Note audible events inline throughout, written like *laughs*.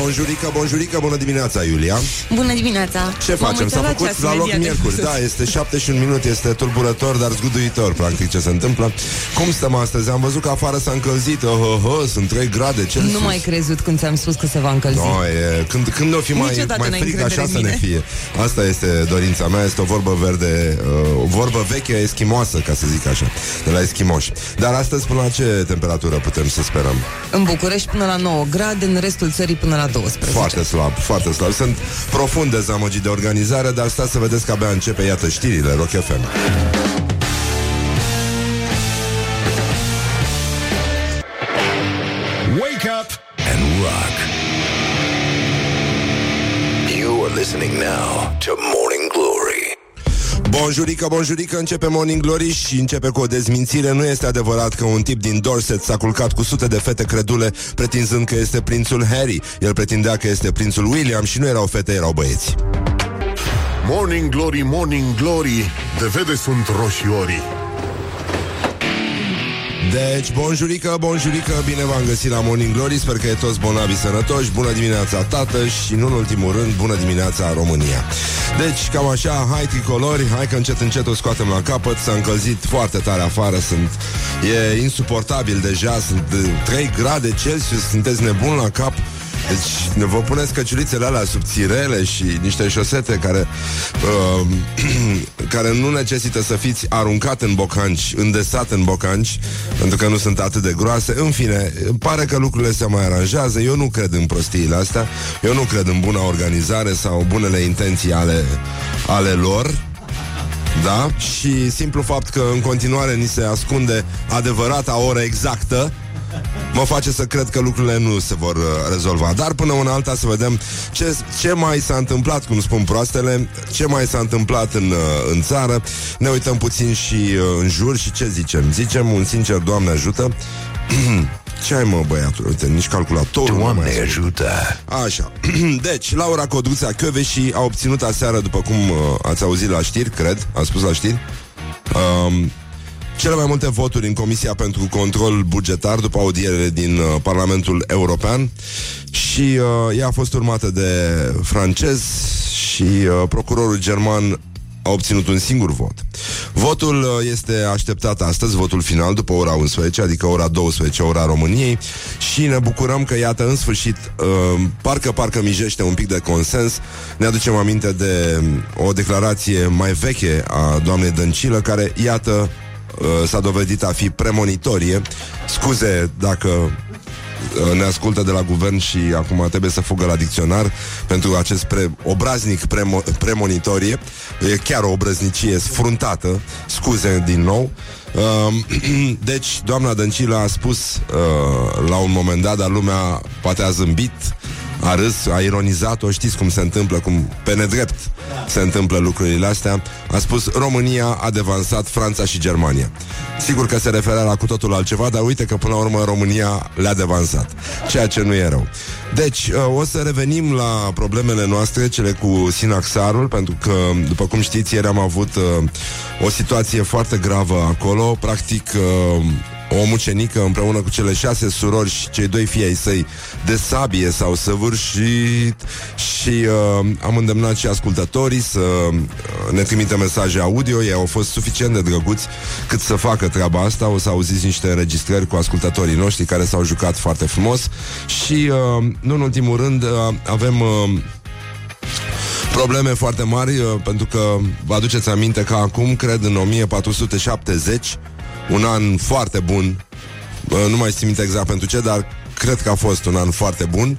Bonjurică, bonjurică, bună dimineața, Iulia Bună dimineața! Ce M-am facem? S-a uitat făcut ceas la loc imediat. miercuri Da, este 7 și un minut, este tulburător Dar zguduitor, practic, ce se întâmplă Cum stăm astăzi? Am văzut că afară s-a încălzit oh, oh, oh, Sunt 3 grade Celsius Nu mai crezut când ți-am spus că se va încălzi. No, e, când, când o fi mai, Niciodată mai n-ai fric, încredere așa în să ne mine. fie Asta este dorința mea, este o vorbă verde uh, O vorbă veche, eschimoasă, ca să zic așa De la eschimoși Dar astăzi până la ce temperatură putem să sperăm? În București până la 9 grade, în restul țării până la 12. Foarte slab, foarte slab Sunt profund dezamăgit de organizare Dar stați să vedeți că abia începe, iată, știrile Rock FM Wake up and rock. You are listening now to Morning Glory. Bonjurică, bonjurică, începe Morning Glory și începe cu o dezmințire. Nu este adevărat că un tip din Dorset s-a culcat cu sute de fete credule pretinzând că este prințul Harry. El pretindea că este prințul William și nu erau fete, erau băieți. Morning Glory, Morning Glory De vede sunt roșiorii Deci, bonjurică, bonjurică, bine v-am găsit la Morning Glory Sper că e toți bonavi sănătoși. Bună dimineața, tată Și, nu în ultimul rând, bună dimineața, România. Deci, cam așa, hai tricolori Hai că încet, încet o scoatem la capăt. S-a încălzit foarte tare afară Sunt, e insuportabil deja Sunt uh, 3 grade Celsius Sunteți nebuni la cap deci ne vă puneți căciulițele alea subțirele și niște șosete care uh, *clears throat* care nu necesită să fiți aruncat în bocanci, îndesat în bocanci, pentru că nu sunt atât de groase. În fine, pare că lucrurile se mai aranjează. Eu nu cred în prostiile astea. Eu nu cred în buna organizare sau bunele intenții ale, ale lor. Da? Și simplu fapt că în continuare ni se ascunde adevărata oră exactă mă face să cred că lucrurile nu se vor uh, rezolva. Dar până una alta să vedem ce, ce mai s-a întâmplat, cum spun proastele, ce mai s-a întâmplat în, uh, în țară. Ne uităm puțin și uh, în jur și ce zicem? Zicem un sincer, Doamne ajută. *clears throat* Ce ai, mă, băiatul? Uite, nici calculatorul nu mai ascultă. ajută. Așa. *clears throat* Deci, Laura Codruța și a obținut aseară, după cum uh, ați auzit la știri, cred, a spus la știri, um, cele mai multe voturi în Comisia pentru Control Bugetar după audierele din uh, Parlamentul European și uh, ea a fost urmată de francez și uh, procurorul german a obținut un singur vot. Votul uh, este așteptat astăzi, votul final, după ora 11, adică ora 12, ora României și ne bucurăm că, iată, în sfârșit, uh, parcă, parcă mijește un pic de consens. Ne aducem aminte de um, o declarație mai veche a doamnei Dăncilă, care, iată, uh, s-a dovedit a fi premonitorie. Scuze dacă uh, ne ascultă de la guvern și acum trebuie să fugă la dicționar pentru acest pre- obraznic premo- premonitorie. E chiar o obrăznicie sfruntată, scuze din nou. Uh, *clears throat* deci, doamna Dăncilă a spus uh, la un moment dat, dar lumea poate a zâmbit, a râs, a ironizat-o, știți cum se întâmplă, cum pe nedrept se întâmplă lucrurile astea. A spus, România a devansat Franța și Germania. Sigur că se referea la cu totul altceva, dar uite că până la urmă România le-a devansat, ceea ce nu e rău. Deci, uh, o să revenim la problemele noastre, cele cu Sinaxarul, pentru că, după cum știți, ieri am avut uh, o situație foarte gravă acolo, practic... Uh, o mucenică împreună cu cele șase surori și cei doi fii ai săi de sabie s-au săvârșit și uh, am îndemnat și ascultătorii să uh, ne trimită mesaje audio. Ei au fost suficient de drăguți cât să facă treaba asta. O să auziți niște înregistrări cu ascultătorii noștri care s-au jucat foarte frumos și, uh, nu în ultimul rând, uh, avem... Uh, probleme foarte mari uh, pentru că vă aduceți aminte că acum, cred în 1470 un an foarte bun uh, nu mai simt exact pentru ce, dar cred că a fost un an foarte bun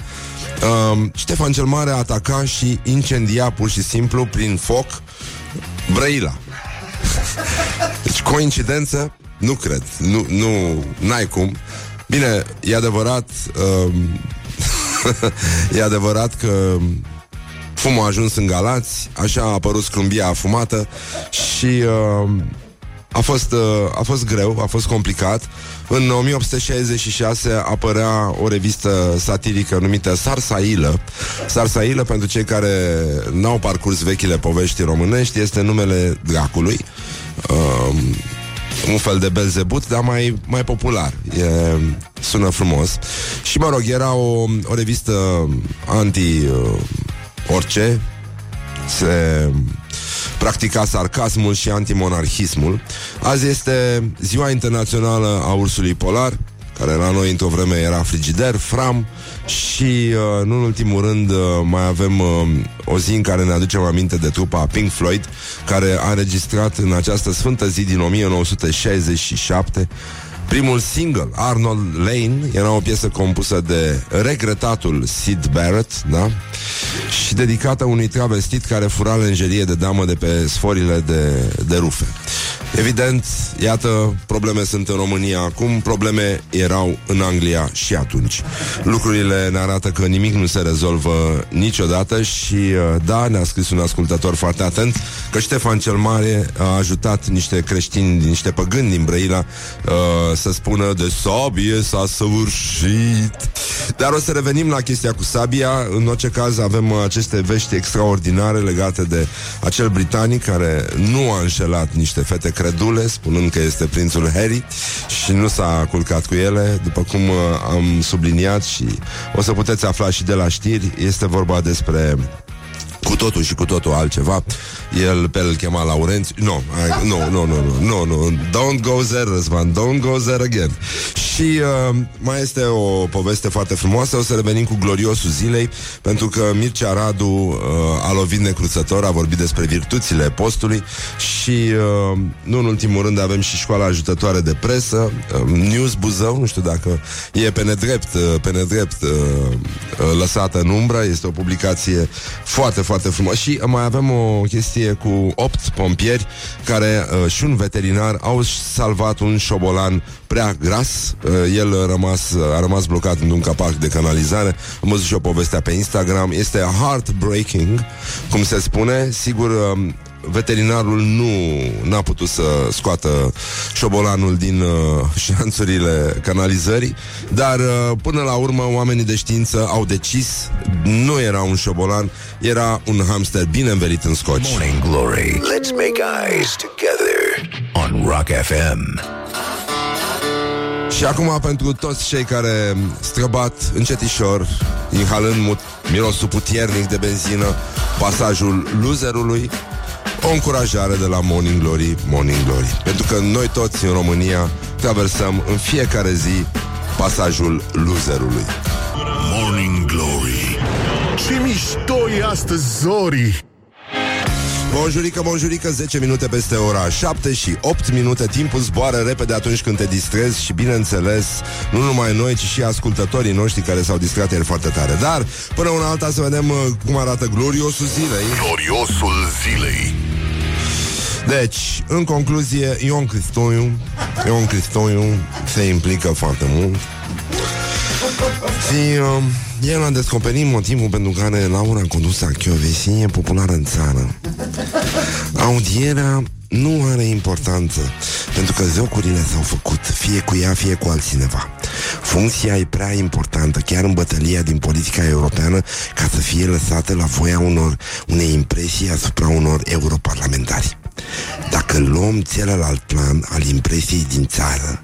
uh, Ștefan cel Mare ataca și incendia pur și simplu prin foc Brăila *laughs* Deci coincidență? Nu cred, nu, nu, n-ai cum Bine, e adevărat uh, *laughs* E adevărat că Fumul a ajuns în Galați, așa a apărut scrumbia afumată și uh, a fost, uh, a fost greu, a fost complicat. În 1866 apărea o revistă satirică numită Sarsailă. Sarsailă, pentru cei care n-au parcurs vechile povești românești, este numele dracului. uh, un fel de Belzebut, dar mai, mai popular. E, sună frumos. Și, mă rog, era o, o revistă anti uh, orice. Se practica sarcasmul și antimonarhismul. Azi este Ziua Internațională a Ursului Polar, care la noi într-o vreme era frigider, fram și, uh, nu în ultimul rând, uh, mai avem uh, o zi în care ne aducem aminte de trupa Pink Floyd, care a înregistrat în această sfântă zi din 1967 Primul single, Arnold Lane, era o piesă compusă de regretatul Sid Barrett, da? Și dedicată unui travestit care fura lenjerie de damă de pe sforile de, de rufe. Evident, iată, probleme sunt în România acum, probleme erau în Anglia și atunci. Lucrurile ne arată că nimic nu se rezolvă niciodată și, uh, da, ne-a scris un ascultător foarte atent că Ștefan cel Mare a ajutat niște creștini, niște păgâni din Brăila uh, să spună de sabie s-a săvârșit. Dar o să revenim la chestia cu sabia. În orice caz avem aceste vești extraordinare legate de acel britanic care nu a înșelat niște fete credule, spunând că este prințul Harry și nu s-a culcat cu ele, după cum uh, am subliniat și o să puteți afla și de la știri, este vorba despre cu totul și cu totul altceva. El pe el chema Laurențiu. Nu, nu, nu, nu, nu, nu, don't go there, Răzvan, don't go there again. Și uh, mai este o poveste foarte frumoasă, o să revenim cu gloriosul zilei, pentru că Mircea Radu uh, a lovit necruțător, a vorbit despre virtuțile postului și, uh, nu în ultimul rând, avem și școala ajutătoare de presă, uh, News Buzău, nu știu dacă e pe nedrept, uh, pe nedrept uh, uh, lăsată în umbră, este o publicație foarte, foarte frumoasă. Și mai avem o chestie cu opt pompieri care uh, și un veterinar au salvat un șobolan prea gras. Uh, el a rămas, a rămas blocat într-un capac de canalizare. Am văzut și o poveste pe Instagram. Este heartbreaking, cum se spune. Sigur, uh, veterinarul nu n-a putut să scoată șobolanul din uh, *laughs* șanțurile canalizării, dar uh, până la urmă oamenii de știință au decis nu era un șobolan, era un hamster bine învelit în scoci. Morning Glory. Let's make eyes together on Rock FM. Și acum pentru toți cei care străbat încetișor, inhalând mut, mirosul putiernic de benzină, pasajul loserului, o încurajare de la Morning Glory, Morning Glory. Pentru că noi toți în România traversăm în fiecare zi pasajul loserului. Morning Glory Ce mișto e astăzi, Zori Bonjurică, bonjurică, 10 minute peste ora 7 și 8 minute. Timpul zboară repede atunci când te distrezi Și bineînțeles, nu numai noi Ci și ascultătorii noștri care s-au distrat ieri foarte tare. Dar, până una alta să vedem uh, Cum arată gloriosul zilei. Gloriosul zilei. Deci, în concluzie Ion Cristoiu Ion Cristoiu se implică foarte mult Și uh, el a descoperit motivul pentru care Laura condusă Chiovesi e populară în țară. Audierea nu are importanță, pentru că jocurile s-au făcut, fie cu ea, fie cu altcineva. Funcția e prea importantă, chiar în bătălia din politica europeană, ca să fie lăsată la voia unor, unei impresii asupra unor europarlamentari. Dacă luăm celălalt plan al impresiei din țară,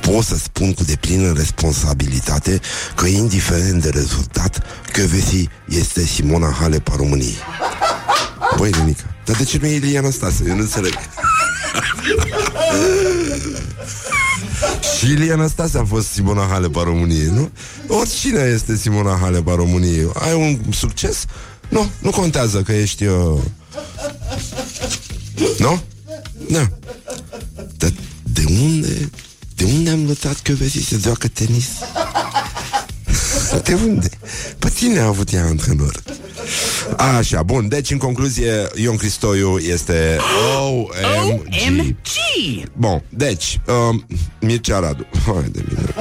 pot să spun cu deplină responsabilitate că, indiferent de rezultat, Căvesi este Simona Halep a României. Băi, Lenica, dar de ce nu e Ilie Anastase? Eu nu înțeleg. Și Ilie Anastase a fost Simona Halep a României, nu? Oricine este Simona Halep a României. Ai un succes? Nu, nu contează că ești... Uh... Nu? Nu. Dar de unde de unde am învățat că vezi să joacă tenis? *laughs* De unde? Pe cine a avut ea antrenor? Așa, bun, deci în concluzie Ion Cristoiu este OMG Bun, deci um, Mircea Radu. Hai de mine.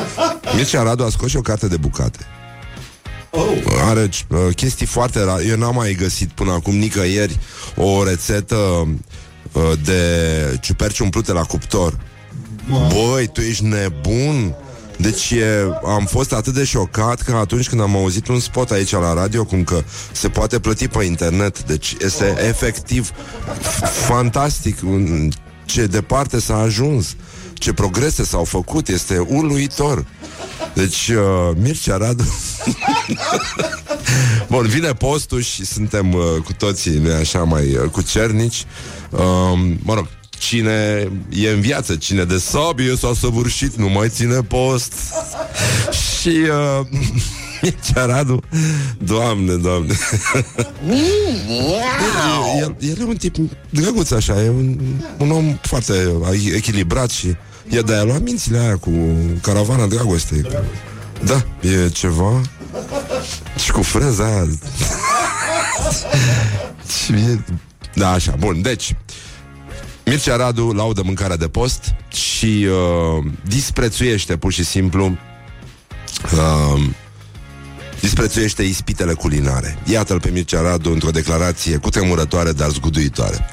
Mircea Radu a scos și o carte de bucate. Are uh, chestii foarte rare Eu n-am mai găsit până acum nicăieri O rețetă uh, De ciuperci umplute la cuptor Băi, tu ești nebun? Deci e, am fost atât de șocat că atunci când am auzit un spot aici la radio cum că se poate plăti pe internet, deci este efectiv fantastic, un, ce departe s-a ajuns, ce progrese s-au făcut, este uluitor. Deci, uh, Mircea Radu *laughs* Bun, vine postul și suntem uh, cu toții, nu așa, mai uh, cu cernici uh, Mă rog, cine e în viață, cine de sabie s-a săvârșit, nu mai ține post. Și uh, *laughs* Mircea Radu. Doamne, doamne. El, el e un tip drăguț așa E un, un om foarte echilibrat Și e de-aia luat mințile aia Cu caravana dragostei. Da, e ceva Și cu freza aia. *laughs* Și e... Da, așa, bun, deci Mircea Radu laudă mâncarea de post și uh, disprețuiește pur și simplu uh, disprețuiește ispitele culinare. Iată-l pe Mircea Radu într-o declarație cutremurătoare, dar zguduitoare.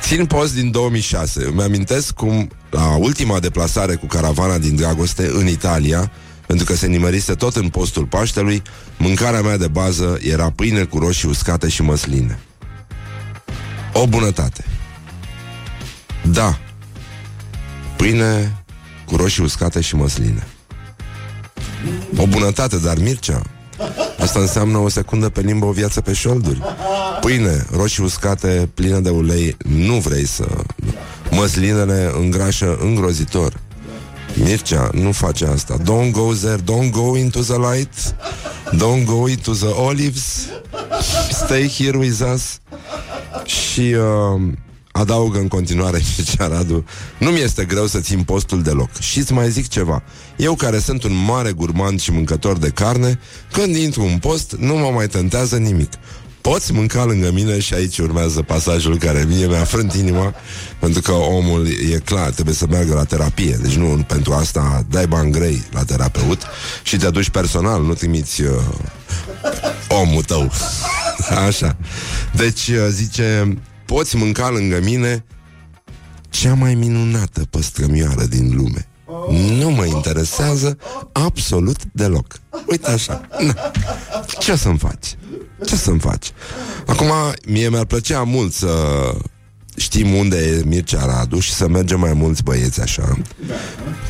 Țin post din 2006. Îmi amintesc cum la ultima deplasare cu caravana din Dragoste în Italia, pentru că se nimerise tot în postul Paștelui, mâncarea mea de bază era pâine cu roșii uscate și măsline. O bunătate. Da. Pâine cu roșii uscate și măsline. O bunătate, dar Mircea, Asta înseamnă o secundă pe limbă, o viață pe șolduri. Pâine, roșii uscate, pline de ulei, nu vrei să... Măslinele îngrașă îngrozitor. Mircea nu face asta. Don't go there, don't go into the light, don't go into the olives, stay here with us. Și uh, adaugă în continuare *laughs* Mircea Radu, nu mi este greu să țin postul deloc. Și îți mai zic ceva. Eu care sunt un mare gurmand și mâncător de carne, când intru în post, nu mă mai tentează nimic. Poți mânca lângă mine și aici urmează pasajul care mie mi-a frânt inima pentru că omul e clar, trebuie să meargă la terapie. Deci nu pentru asta dai bani grei la terapeut și te duci personal, nu trimiți uh, omul tău. *laughs* Așa. Deci uh, zice, poți mânca lângă mine cea mai minunată păstrămioară din lume. Nu mă interesează absolut deloc. Uite așa. Na. Ce să-mi faci? Ce să-mi faci? Acum, mie mi-ar plăcea mult să știm unde e Mircea Radu și să mergem mai mulți băieți așa,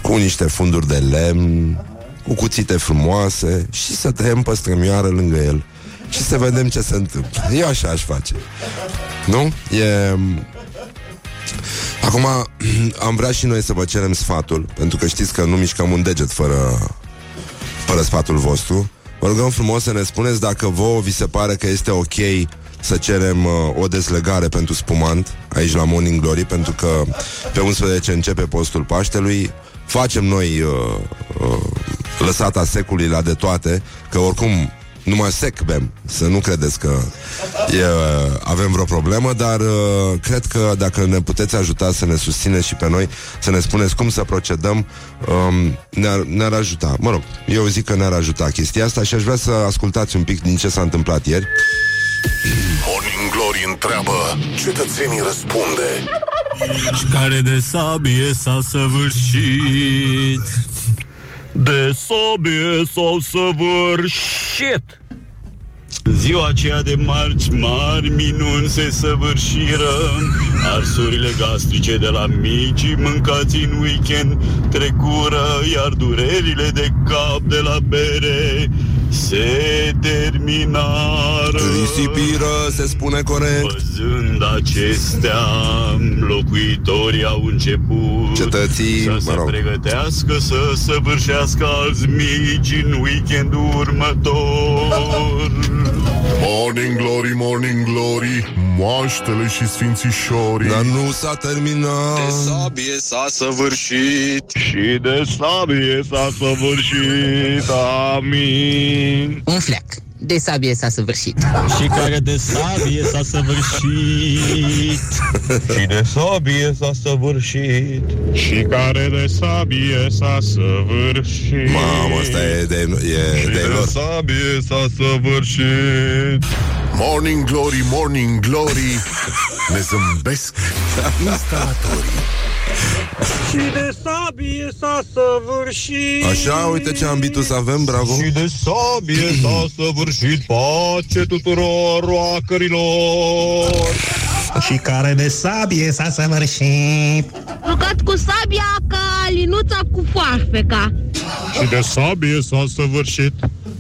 cu niște funduri de lemn, cu cuțite frumoase și să tăiem păstrămioară lângă el și să vedem ce se întâmplă. Eu așa aș face. Nu? E... Acum, *clears throat* am vrea și noi să vă cerem sfatul, pentru că știți că nu mișcăm un deget fără, fără sfatul vostru. Vă rugăm frumos să ne spuneți dacă vouă vi se pare că este ok să cerem uh, o deslegare pentru spumant aici la Morning Glory, pentru că pe 11 începe postul Paștelui. Facem noi uh, uh, lăsata secului la de toate, că oricum numai sec bem, să nu credeți că e, avem vreo problemă, dar uh, cred că dacă ne puteți ajuta să ne susțineți și pe noi, să ne spuneți cum să procedăm, um, ne-ar, ne-ar ajuta. Mă rog, eu zic că ne-ar ajuta chestia asta și aș vrea să ascultați un pic din ce s-a întâmplat ieri. Morning Glory întreabă, cetățenii răspunde. care de sabie s-a săvârșit. De sabie s-au săvârșit. Ziua aceea de marci mari minuni se săvârșiră. Arsurile gastrice de la micii mâncați în weekend trecură Iar durerile de cap de la bere se terminară Risipiră, se spune corect. Văzând acestea, locuitorii au început Cetății, să mă se rog. pregătească să săvârșească alți mici în weekendul următor. Morning Glory, Morning Glory, moaștele și sfințișorii. Dar nu s-a terminat. sabie s-a săvârșit și de sabie s-a săvârșit. Amin. Un fleac. De sabie s-a săvârșit. Și care de sabie s-a săvârșit Și de sabie s-a săvârșit Și care de sabie s-a săvârșit Mamă, asta e de, e Și de de lor. sabie s-a săvârșit Morning Glory, Morning Glory, ne zâmbesc instalatorii. Și de sabie s-a săvârșit Așa, uite ce ambitus avem, bravo. Și de sabie s-a săvârșit pace tuturor roacărilor Și care de sabie s-a săvârșit Jucat cu sabia ca linuța cu foarfeca. Și de sabie s-a săvârșit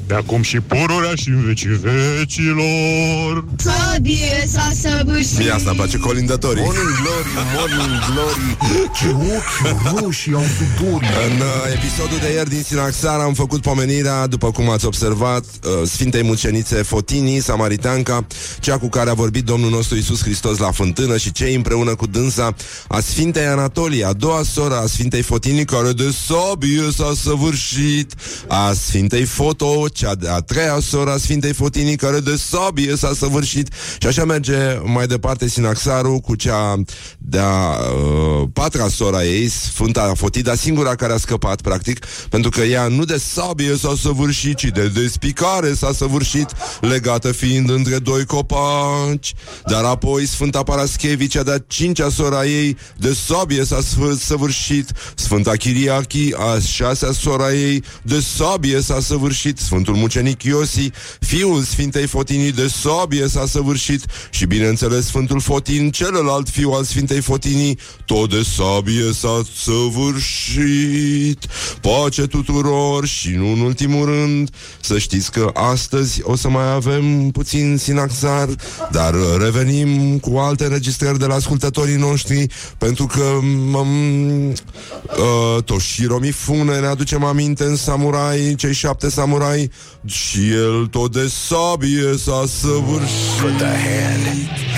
De acum și pururea și în vecii vecilor Sabie s-a săvârșit. Mie asta îmi place colindătorii. Morning Glory, Morning Glory Ce ochi roșii au sudorii În uh, episodul de ieri din Sinaxar am făcut pomenirea, după cum ați observat, uh, Sfintei Mucenițe Fotini, Samaritanca, cea cu care a vorbit Domnul nostru Isus Hristos la fântână și cei împreună cu dânsa a Sfintei Anatolie, a doua soră a Sfintei Fotini, care de sabie s-a săvârșit, a Sfintei Foto, cea de a treia soră a Sfintei Fotini, care de sabie s-a săvârșit. Și așa merge mai departe Sinaxarul cu cea de-a uh, patra sora ei, Sfânta Fotida, singura care a scăpat, practic, pentru că ea nu de sabie s-a săvârșit, ci de despicare s-a săvârșit, legată fiind între doi copaci. Dar apoi Sfânta Paraschevi, cea de-a cincea sora ei, de sabie s-a sfâ- săvârșit, Sfânta Chiriachi, a șasea sora ei, de sabie s-a săvârșit, Sfântul Mucenic Iosi, fiul Sfintei Fotinii, de sabie s-a săvârșit. Și, bineînțeles, Sfântul Fotin, celălalt fiu al Sfintei Fotinii, tot de sabie s-a săvârșit. Pace tuturor și nu în ultimul rând, să știți că astăzi o să mai avem puțin sinaxar, dar uh, revenim cu alte înregistrări de la ascultătorii noștri, pentru că um, uh, Toshiro Mifune ne aducem aminte în samurai, cei șapte samurai, și el tot de sabie s-a săvârșit. Put the hand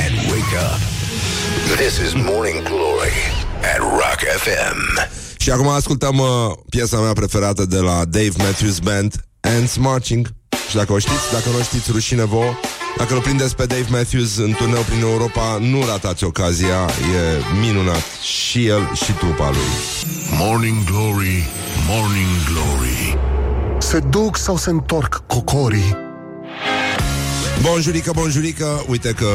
and wake up. This is Morning Glory at Rock FM. Și acum ascultăm uh, piesa mea preferată de la Dave Matthews Band, Ants Marching. Și dacă o știți, dacă nu o știți, rușine vouă. Dacă îl prindeți pe Dave Matthews în turneu prin Europa, nu ratați ocazia, e minunat. Și el și trupa lui. Morning Glory, Morning Glory Se duc sau se întorc cocorii Bonjurică, bonjurică, uite că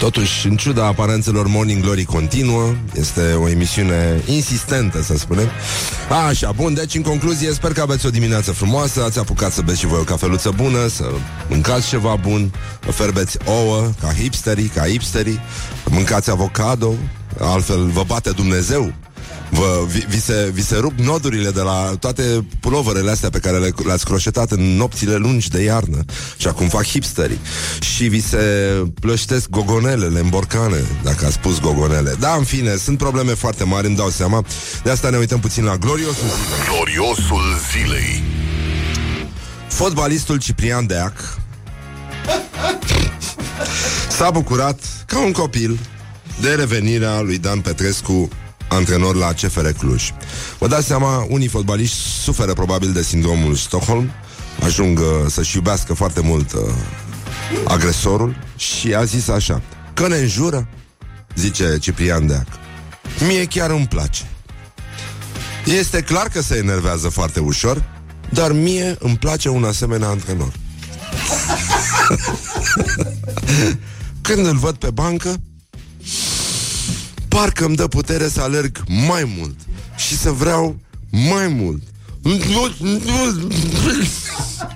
Totuși, în ciuda aparențelor Morning Glory continuă, este o emisiune insistentă, să spunem. Așa, bun, deci în concluzie, sper că aveți o dimineață frumoasă, ați apucat să beți și voi o cafeluță bună, să mâncați ceva bun, vă ferbeți ouă, ca hipsterii, ca hipsterii, mâncați avocado, altfel vă bate Dumnezeu Vă, vi, vi, se, vi se rup nodurile de la toate puloverele astea pe care le, le-ați croșetat în nopțile lungi de iarnă și acum fac hipsterii și vi se plăștesc gogonelele în borcane, dacă ați spus gogonele. Da, în fine, sunt probleme foarte mari, îmi dau seama. De asta ne uităm puțin la gloriosul zilei. Gloriosul zilei Fotbalistul Ciprian Deac s-a bucurat ca un copil de revenirea lui Dan Petrescu antrenor la CFR Cluj. Vă dați seama, unii fotbaliști suferă probabil de sindromul Stockholm, ajung uh, să-și iubească foarte mult uh, agresorul și a zis așa, că ne înjură, zice Ciprian Deac. Mie chiar îmi place. Este clar că se enervează foarte ușor, dar mie îmi place un asemenea antrenor. *laughs* Când îl văd pe bancă, parcă îmi dă putere să alerg mai mult și să vreau mai mult.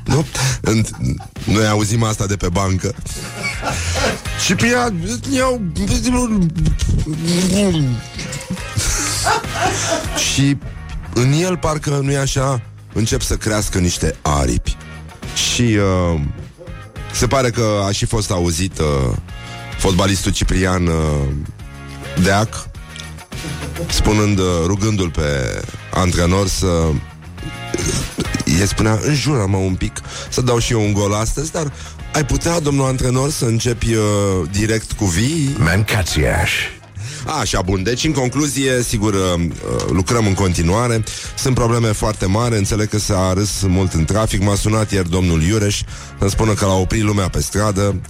Nu? În- Noi auzim asta de pe bancă Și pe ea iau... Și în el parcă nu e așa Încep să crească niște aripi Și uh, Se pare că a și fost auzit uh, Fotbalistul Ciprian uh, Deac spunând, uh, rugându-l pe antrenor să el spunea, înjură-mă un pic să dau și eu un gol astăzi, dar ai putea, domnul antrenor, să începi uh, direct cu vii? Mancațiaș. Așa, bun. Deci, în concluzie, sigur, uh, lucrăm în continuare. Sunt probleme foarte mari. Înțeleg că s-a râs mult în trafic. M-a sunat ieri domnul Iureș să spună că l-a oprit lumea pe stradă.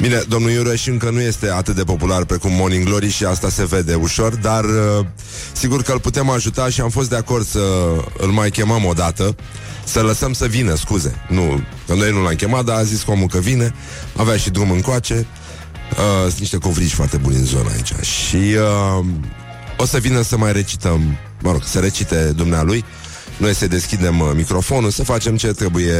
Bine, domnul Iureș încă nu este atât de popular precum Morning Glory și asta se vede ușor, dar uh, sigur că îl putem ajuta și am fost de acord să îl mai chemăm o dată, să lăsăm să vină, scuze. Nu, că noi nu l-am chemat, dar a zis omul că vine, avea și drum încoace. Uh, sunt niște covrici foarte buni în zona aici și uh, o să vină să mai recităm, mă rog, să recite dumnealui noi să deschidem uh, microfonul, să facem ce trebuie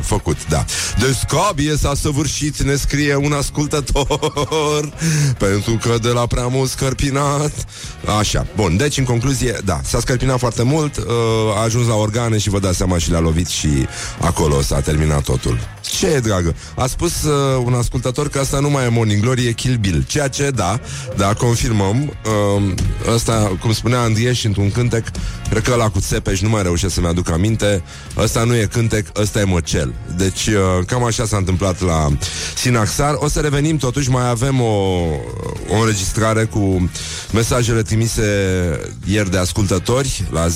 făcut, da. De scabie s-a săvârșit, ne scrie un ascultător, *laughs* pentru că de la prea mult scărpinat. Așa, bun, deci în concluzie, da, s-a scărpinat foarte mult, uh, a ajuns la organe și vă dați seama și le-a lovit și acolo s-a terminat totul. Ce e, dragă? A spus uh, un ascultător că asta nu mai e Morning Glory, e Kill Bill. Ceea ce, da, da, confirmăm. Uh, ăsta, cum spunea Andrieș și într-un cântec, cred că la cu Țepeș, nu mai reușesc să-mi aduc aminte, ăsta nu e cântec, ăsta e măcel. Deci, uh, cam așa s-a întâmplat la Sinaxar. O să revenim, totuși, mai avem o, o înregistrare cu mesajele trimise ieri de ascultători la 0729001122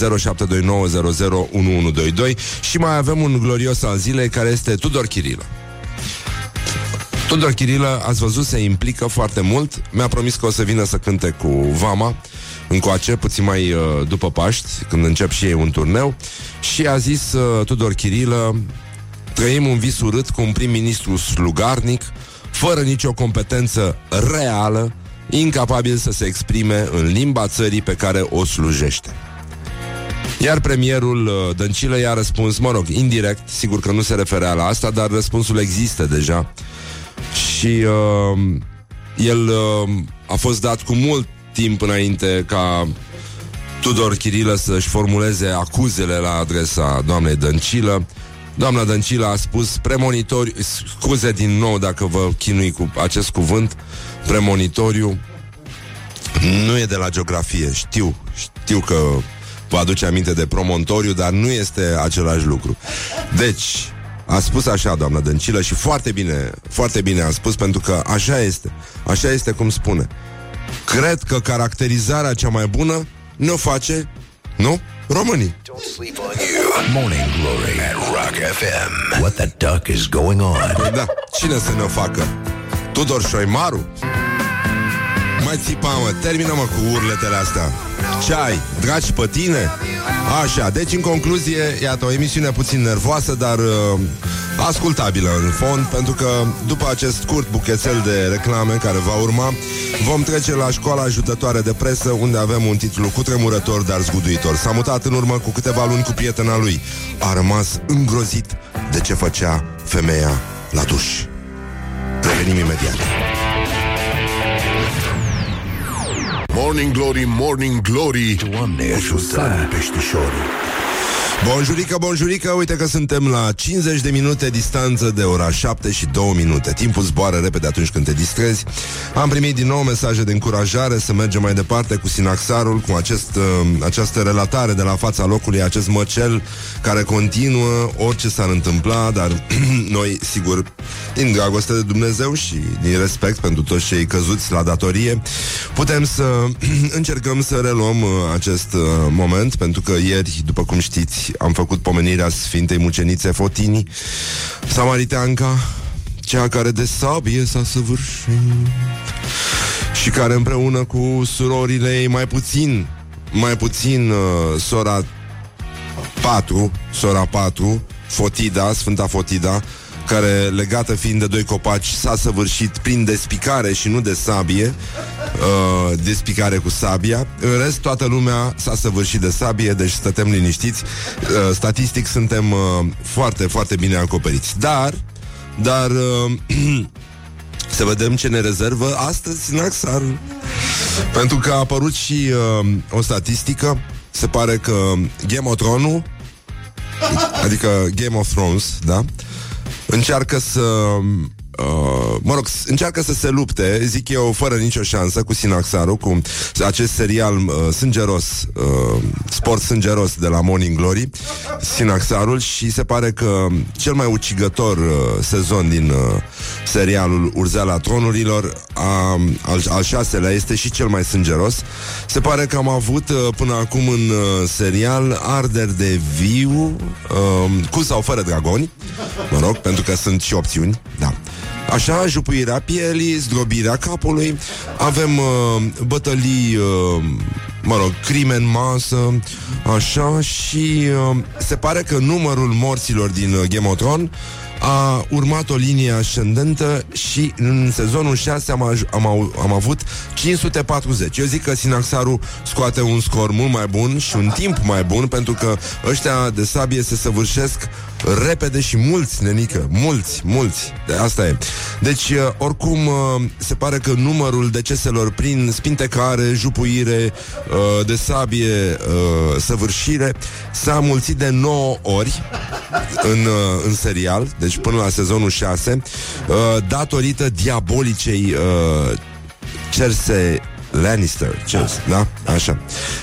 și mai avem un glorios al zilei care este Tudor Chirilă. Tudor Chirilă, ați văzut, se implică foarte mult. Mi-a promis că o să vină să cânte cu Vama încoace, puțin mai uh, după Paști, când încep și ei un turneu. Și a zis uh, Tudor Chirilă, trăim un vis urât cu un prim-ministru slugarnic, fără nicio competență reală, incapabil să se exprime în limba țării pe care o slujește. Iar premierul uh, Dăncilă i-a răspuns, mă rog, indirect, sigur că nu se referea la asta, dar răspunsul există deja. Și uh, el uh, a fost dat cu mult timp înainte ca Tudor Chirilă să-și formuleze acuzele la adresa doamnei Dăncilă. Doamna Dăncilă a spus premonitoriu, scuze din nou dacă vă chinui cu acest cuvânt, premonitoriu, nu e de la geografie, știu, știu că vă aduce aminte de promontoriu, dar nu este același lucru. Deci, a spus așa, doamna Dăncilă, și foarte bine, foarte bine a spus, pentru că așa este. Așa este cum spune. Cred că caracterizarea cea mai bună ne-o face, nu? Românii. Don't sleep on you. Morning Glory at Rock FM. What the duck is going on? Da, cine să ne-o facă? Tudor Șoimaru? Mai țipa, mă, termină, mă, cu urletele astea Ce ai? Dragi pe tine? Așa, deci în concluzie Iată, o emisiune puțin nervoasă Dar uh, ascultabilă în fond Pentru că după acest scurt buchețel de reclame Care va urma Vom trece la școala ajutătoare de presă Unde avem un titlu cutremurător, dar zguduitor S-a mutat în urmă cu câteva luni cu prietena lui A rămas îngrozit De ce făcea femeia la duș Revenim imediat Morning Glory, Morning Glory. Doamne ajută peștișorii Bonjurică, bonjurică, uite că suntem la 50 de minute distanță de ora 7 și 2 minute. Timpul zboară repede atunci când te distrezi. Am primit din nou mesaje de încurajare să mergem mai departe cu Sinaxarul, cu acest, uh, această relatare de la fața locului, acest măcel care continuă orice s-ar întâmpla, dar *clears throat* noi, sigur, din dragoste de Dumnezeu și din respect pentru toți cei căzuți la datorie, putem să *clears throat* încercăm să reluăm uh, acest uh, moment, pentru că ieri, după cum știți, am făcut pomenirea Sfintei Mucenițe Fotini, Samariteanca, cea care de sabie s-a săvârșit și care împreună cu surorile ei mai puțin, mai puțin uh, sora 4, sora 4, Fotida, Sfânta Fotida, care, legată fiind de doi copaci, s-a săvârșit prin despicare și nu de sabie, uh, despicare cu sabia. În rest, toată lumea s-a săvârșit de sabie, deci stătem liniștiți. Uh, statistic suntem uh, foarte, foarte bine acoperiți. Dar, dar, uh, *clears throat* să vedem ce ne rezervă astăzi Naxar. Pentru că a apărut și uh, o statistică, se pare că Game of Thrones, adică Game of Thrones, da? Încearcă să Uh, mă rog, încearcă să se lupte, zic eu, fără nicio șansă cu Sinaxaru, cu acest serial uh, sângeros, uh, sport sângeros de la Morning Glory, Sinaxarul, și se pare că cel mai ucigător uh, sezon din uh, serialul Urzeala Tronurilor, a, al, al șaselea, este și cel mai sângeros. Se pare că am avut uh, până acum în uh, serial arderi de viu, uh, cu sau fără dragoni, mă rog, pentru că sunt și opțiuni, da. Așa, jupuirea pielii, zdrobirea capului Avem uh, bătălii uh, mă rog, crime în masă, așa, și uh, se pare că numărul morților din uh, Game of Thrones a urmat o linie ascendentă și în sezonul 6 am, aj- am, au- am avut 540. Eu zic că Sinaxaru scoate un scor mult mai bun și un timp mai bun pentru că ăștia de sabie se săvârșesc repede și mulți, nenică, mulți, mulți. De asta e. Deci, uh, oricum, uh, se pare că numărul deceselor prin spintecare, jupuire, uh, de sabie, uh, săvârșire s-a mulțit de 9 ori în, uh, în serial, deci până la sezonul 6, uh, datorită diabolicei uh, Cersei Lannister, Cersei, da? Așa.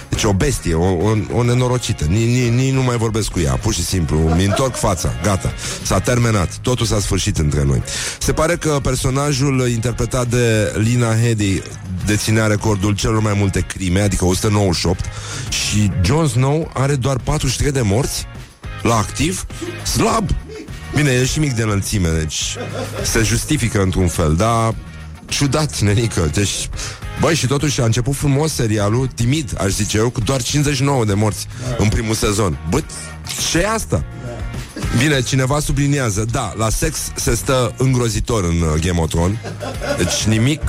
Deci o bestie, o, o, o nenorocită. Nici ni, ni nu mai vorbesc cu ea, pur și simplu. Mi întorc fața, gata. S-a terminat. Totul s-a sfârșit între noi. Se pare că personajul interpretat de Lina Headey deținea recordul celor mai multe crime, adică 198, și Jon Snow are doar 43 de morți la activ, slab. Bine, e și mic de înălțime, deci se justifică într-un fel, dar ciudat, nenică. Deci, băi, și totuși a început frumos serialul, timid, aș zice eu, cu doar 59 de morți în primul sezon. Bă, ce e asta? Bine, cineva subliniază, da, la sex se stă îngrozitor în uh, Game of Thrones. Deci nimic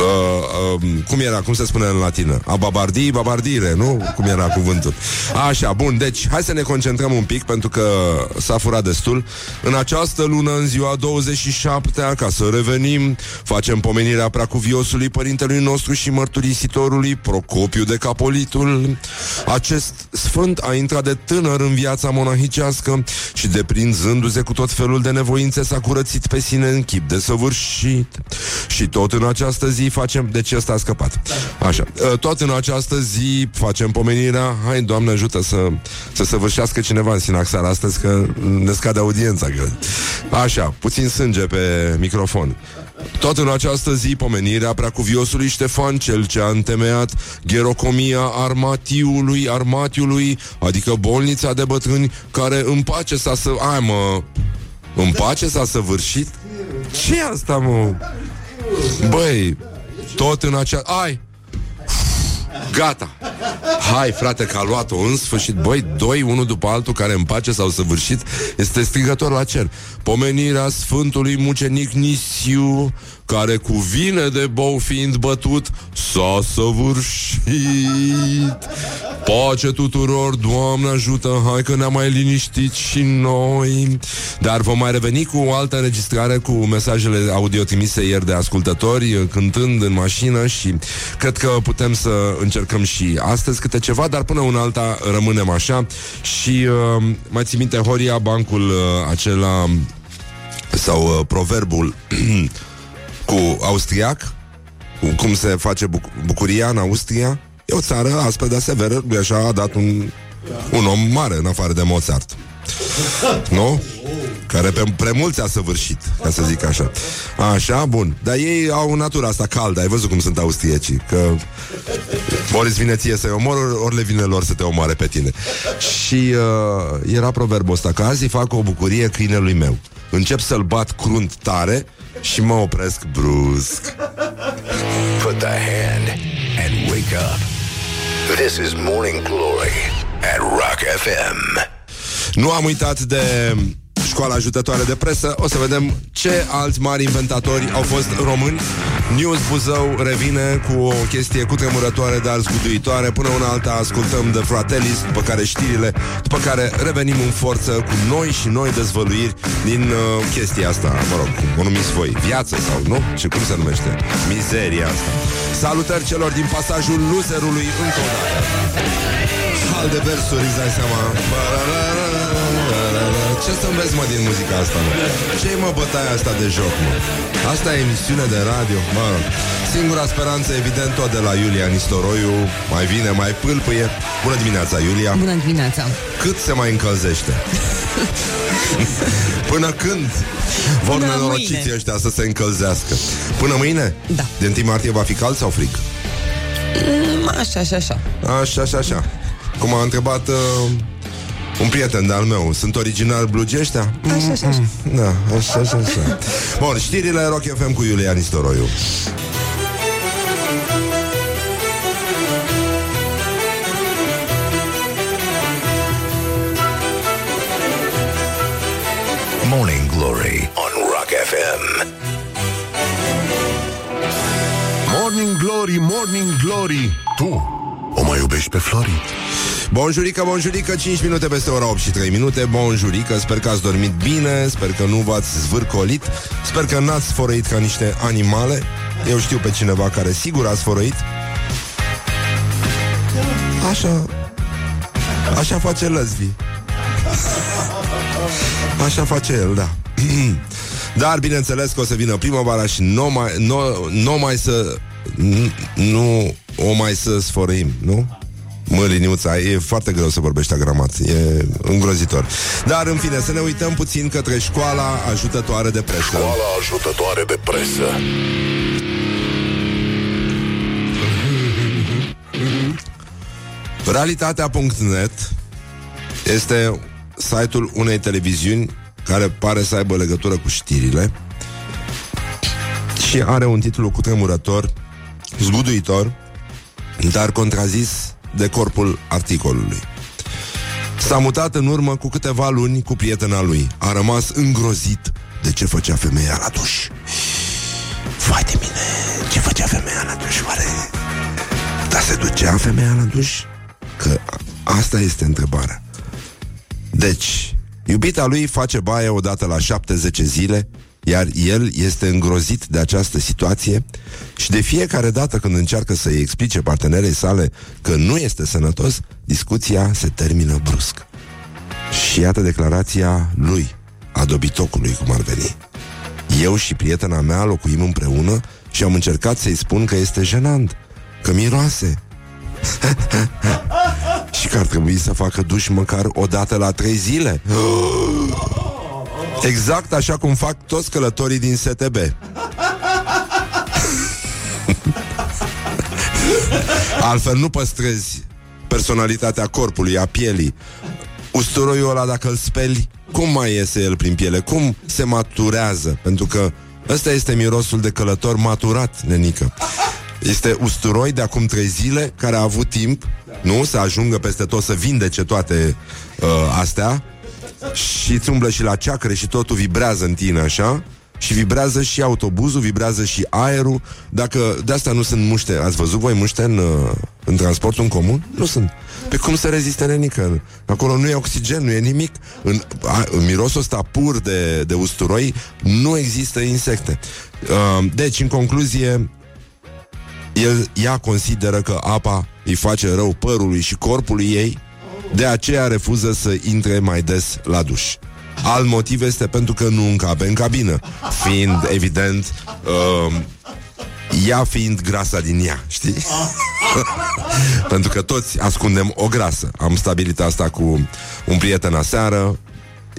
uh, uh, cum era, cum se spune în latină? A babardii, babardire, nu? Cum era cuvântul. Așa, bun, deci hai să ne concentrăm un pic pentru că s-a furat destul. În această lună, în ziua 27 ca să revenim, facem pomenirea preacuviosului părintelui nostru și mărturisitorului Procopiu de Capolitul. Acest sfânt a intrat de tânăr în viața monahicească și deprinzându-se cu tot felul de nevoințe s-a curățit pe sine în chip de săvârșit. Și tot în această zi facem... Deci ăsta a scăpat. Așa. Uh, Tot în această zi facem pomenirea... Hai, Doamne, ajută să, să săvârșească cineva în sinaxar astăzi, că ne scade audiența, cred. Așa, puțin sânge pe microfon. Tot în această zi, pomenirea preacuviosului Ștefan, cel ce a întemeiat gherocomia armatiului, armatiului, adică bolnița de bătrâni, care în pace s-a să... Ai, mă... În pace s-a săvârșit? ce e asta, mă? Băi, tot în acea... Ai! Gata! Hai, frate, că a luat-o în sfârșit Băi, doi, unul după altul Care în pace s-au săvârșit Este strigător la cer Pomenirea Sfântului Mucenic Nisiu Care cu vine de bou fiind bătut S-a săvârșit. Pace tuturor, Doamne ajută Hai că ne-am mai liniștit și noi. Dar vom mai reveni cu o altă înregistrare Cu mesajele audio trimise ieri de ascultători Cântând în mașină Și cred că putem să încercăm și astăzi câte ceva Dar până una alta rămânem așa. Și uh, mai ții minte Horia, bancul uh, acela Sau uh, proverbul *clears throat* Cu austriac? Cu cum se face buc- bucuria în Austria? E o țară aspre, dar severă Nu așa, a dat un, un om mare În afară de Mozart Nu? Care pe prea a săvârșit Ca să zic așa Așa, bun Dar ei au natura asta caldă Ai văzut cum sunt austriecii Că ori îți vine ție să-i omor Ori, ori le vine lor să te omoare pe tine Și uh, era proverbul ăsta Că azi îi fac o bucurie câinelui meu Încep să-l bat crunt tare Și mă opresc brusc Put the hand and wake up. This is Morning Glory at Rock FM. Nu am uitat de școala ajutătoare de presă. O să vedem ce alți mari inventatori au fost români. News Buzău revine cu o chestie cutremurătoare, dar zguduitoare. Până una alta ascultăm de Fratellis După care știrile După care revenim în forță cu noi și noi dezvăluiri Din uh, chestia asta. Mă rog, cum o numiți voi Viață sau nu? Și cum se numește? Mizeria asta. Salutări celor din pasajul loserului încă o dată. Hal de versuri, îți dai seama ce să înveți, mă, din muzica asta, mă? ce mă, bătaia asta de joc, mă? Asta e emisiune de radio, mă rog. Singura speranță, evident, tot de la Iulia Nistoroiu Mai vine, mai pâlpâie Bună dimineața, Iulia Bună dimineața! Cât se mai încălzește? *laughs* Până când vor Până nenorociții mâine. ăștia să se încălzească? Până mâine? Da. De 1 martie va fi cald sau frig? Mm, Așa, așa, așa. Așa, așa, așa. Cum a întrebat uh, un prieten de-al meu. Sunt original blugeștea? Așa, așa, așa. Mm, mm. Da, așa, așa, așa. Bun, știrile Rock FM cu Iulian Istoroiu. Morning Glory on Rock FM. Morning Glory, Morning Glory, tu o mai iubești pe Flori? Bonjurică, bonjurică, 5 minute peste ora 8 și 3 minute. Bonjurică, sper că ați dormit bine Sper că nu v-ați zvârcolit Sper că n-ați sfărăit ca niște animale. Eu știu pe cineva care sigur a sfărăit. Așa. Așa face Lesbi Așa face el, da. *clears throat* Dar bineînțeles că o să vină primăvara și nu mai, nu, nu mai să nu o mai să sfărăim, nu? Mă, liniuța, e foarte greu să vorbești agramat E îngrozitor Dar, în fine, să ne uităm puțin către școala ajutătoare de presă Școala ajutătoare de presă. Realitatea.net Este site-ul unei televiziuni Care pare să aibă legătură cu știrile Și are un titlu cu tremurător Zguduitor Dar contrazis de corpul articolului S-a mutat în urmă cu câteva luni cu prietena lui A rămas îngrozit de ce făcea femeia la duș Vai de mine, ce făcea femeia la duș, oare? Dar se ducea femeia la duș? Că a- asta este întrebarea Deci, iubita lui face baie odată la 70 zile iar el este îngrozit de această situație și de fiecare dată când încearcă să-i explice partenerei sale că nu este sănătos, discuția se termină brusc. Și iată declarația lui, a dobitocului, cum ar veni. Eu și prietena mea locuim împreună și am încercat să-i spun că este jenant, că miroase. *laughs* și că ar trebui să facă duș măcar o dată la trei zile. *gasps* Exact așa cum fac toți călătorii din STB. Altfel nu păstrezi personalitatea corpului, a pielii. Usturoiul ăla, dacă îl speli, cum mai iese el prin piele? Cum se maturează? Pentru că ăsta este mirosul de călător maturat, nenică. Este usturoi de acum trei zile care a avut timp, nu? Să ajungă peste tot, să vindece toate uh, astea și îți umblă și la ceacre și totul vibrează în tine, așa? Și vibrează și autobuzul, vibrează și aerul. Dacă de asta nu sunt muște, ați văzut voi muște în, uh, în transportul în comun? Nu sunt. Pe cum să reziste nenică? Acolo nu e oxigen, nu e nimic. În, a, în mirosul ăsta pur de, de usturoi nu există insecte. Uh, deci, în concluzie, el, ea consideră că apa îi face rău părului și corpului ei, de aceea refuză să intre mai des la duș. Alt motiv este pentru că nu încape în cabină, fiind, evident, uh, ea fiind grasa din ea, știi? *laughs* pentru că toți ascundem o grasă. Am stabilit asta cu un prieten aseară,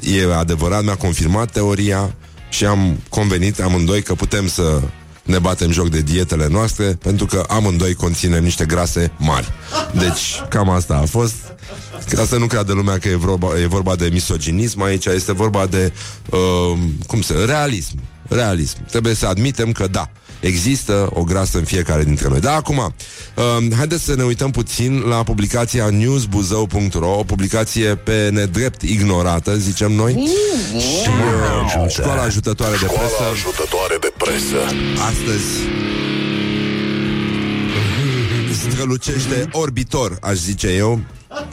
e adevărat, mi-a confirmat teoria și am convenit amândoi că putem să ne batem joc de dietele noastre pentru că amândoi conținem niște grase mari. Deci, cam asta a fost. Ca să nu creadă lumea că e vorba, e vorba de misoginism aici, este vorba de, uh, cum să, realism. Realism. Trebuie să admitem că da, există o grasă în fiecare dintre noi. Dar acum, uh, haideți să ne uităm puțin la publicația newsbuzău.ro, o publicație pe nedrept ignorată, zicem noi, și uh, școala ajutătoare de presă Școala ajutătoare de presă. astăzi *laughs* strălucește orbitor, aș zice eu,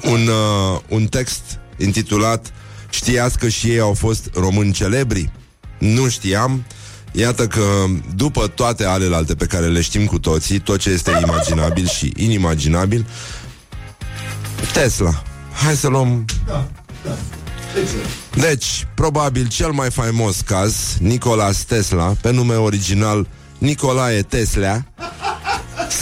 un, uh, un text intitulat Știați că și ei au fost români celebri? Nu știam. Iată că după toate alelalte pe care le știm cu toții, tot ce este imaginabil și inimaginabil, Tesla. Hai să luăm deci, probabil cel mai faimos caz, Nicolas Tesla, pe nume original Nicolae Tesla,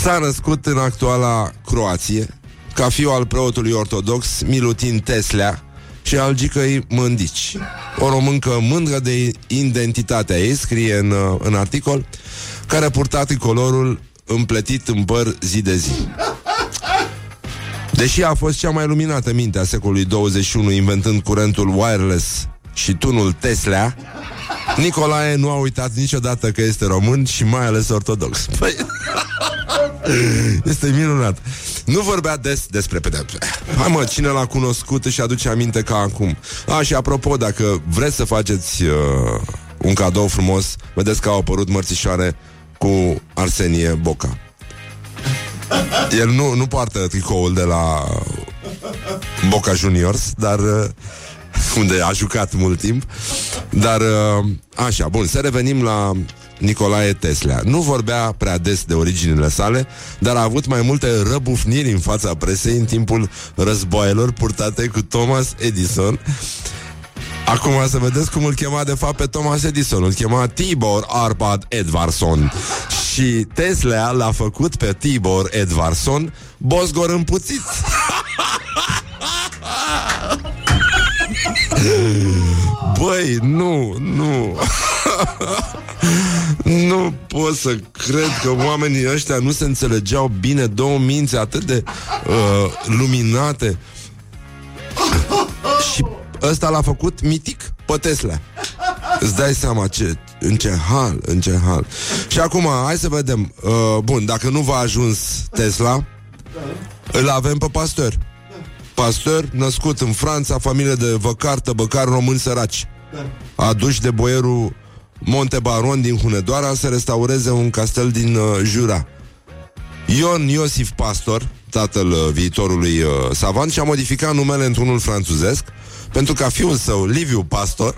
s-a născut în actuala Croație, ca fiu al preotului ortodox Milutin Tesla și al gicăi Mândici. O româncă mândră de identitatea ei, scrie în, uh, în articol, care a purtat tricolorul împletit în păr zi de zi. Deși a fost cea mai luminată minte a secolului 21 inventând curentul wireless și tunul Tesla, Nicolae nu a uitat niciodată că este român și mai ales ortodox. Păi... *laughs* Este minunat. Nu vorbea des despre pedepse. Hai mă, cine l-a cunoscut își aduce aminte ca acum. A, și apropo, dacă vreți să faceți uh, un cadou frumos, vedeți că au apărut mărțișoare cu Arsenie Boca. El nu, nu poartă tricoul de la Boca Juniors, dar uh, unde a jucat mult timp. Dar uh, așa, bun, să revenim la Nicolae Tesla. Nu vorbea prea des de originile sale, dar a avut mai multe răbufniri în fața presei în timpul războaielor purtate cu Thomas Edison. Acum să vedeți cum îl chema de fapt pe Thomas Edison. Îl chema Tibor Arpad Edvarson. Și Tesla l-a făcut pe Tibor Edvarson Bosgor împuțit. Băi, nu, nu. Nu pot să cred că oamenii ăștia nu se înțelegeau bine. Două minți atât de uh, luminate. Și ăsta l-a făcut mitic pe Tesla. Îți dai seama ce, în ce hal, în ce hal. Și acum, hai să vedem. Uh, Bun, dacă nu v-a ajuns Tesla Îl avem pe pastor. Pastor, născut în Franța, familie de văcar, tăbăcar români săraci. Aduși de boierul Montebaron din Hunedoara Să restaureze un castel din uh, Jura. Ion Iosif Pastor Tatăl uh, viitorului uh, savant Și-a modificat numele într-unul franțuzesc pentru ca fiul său, Liviu Pastor,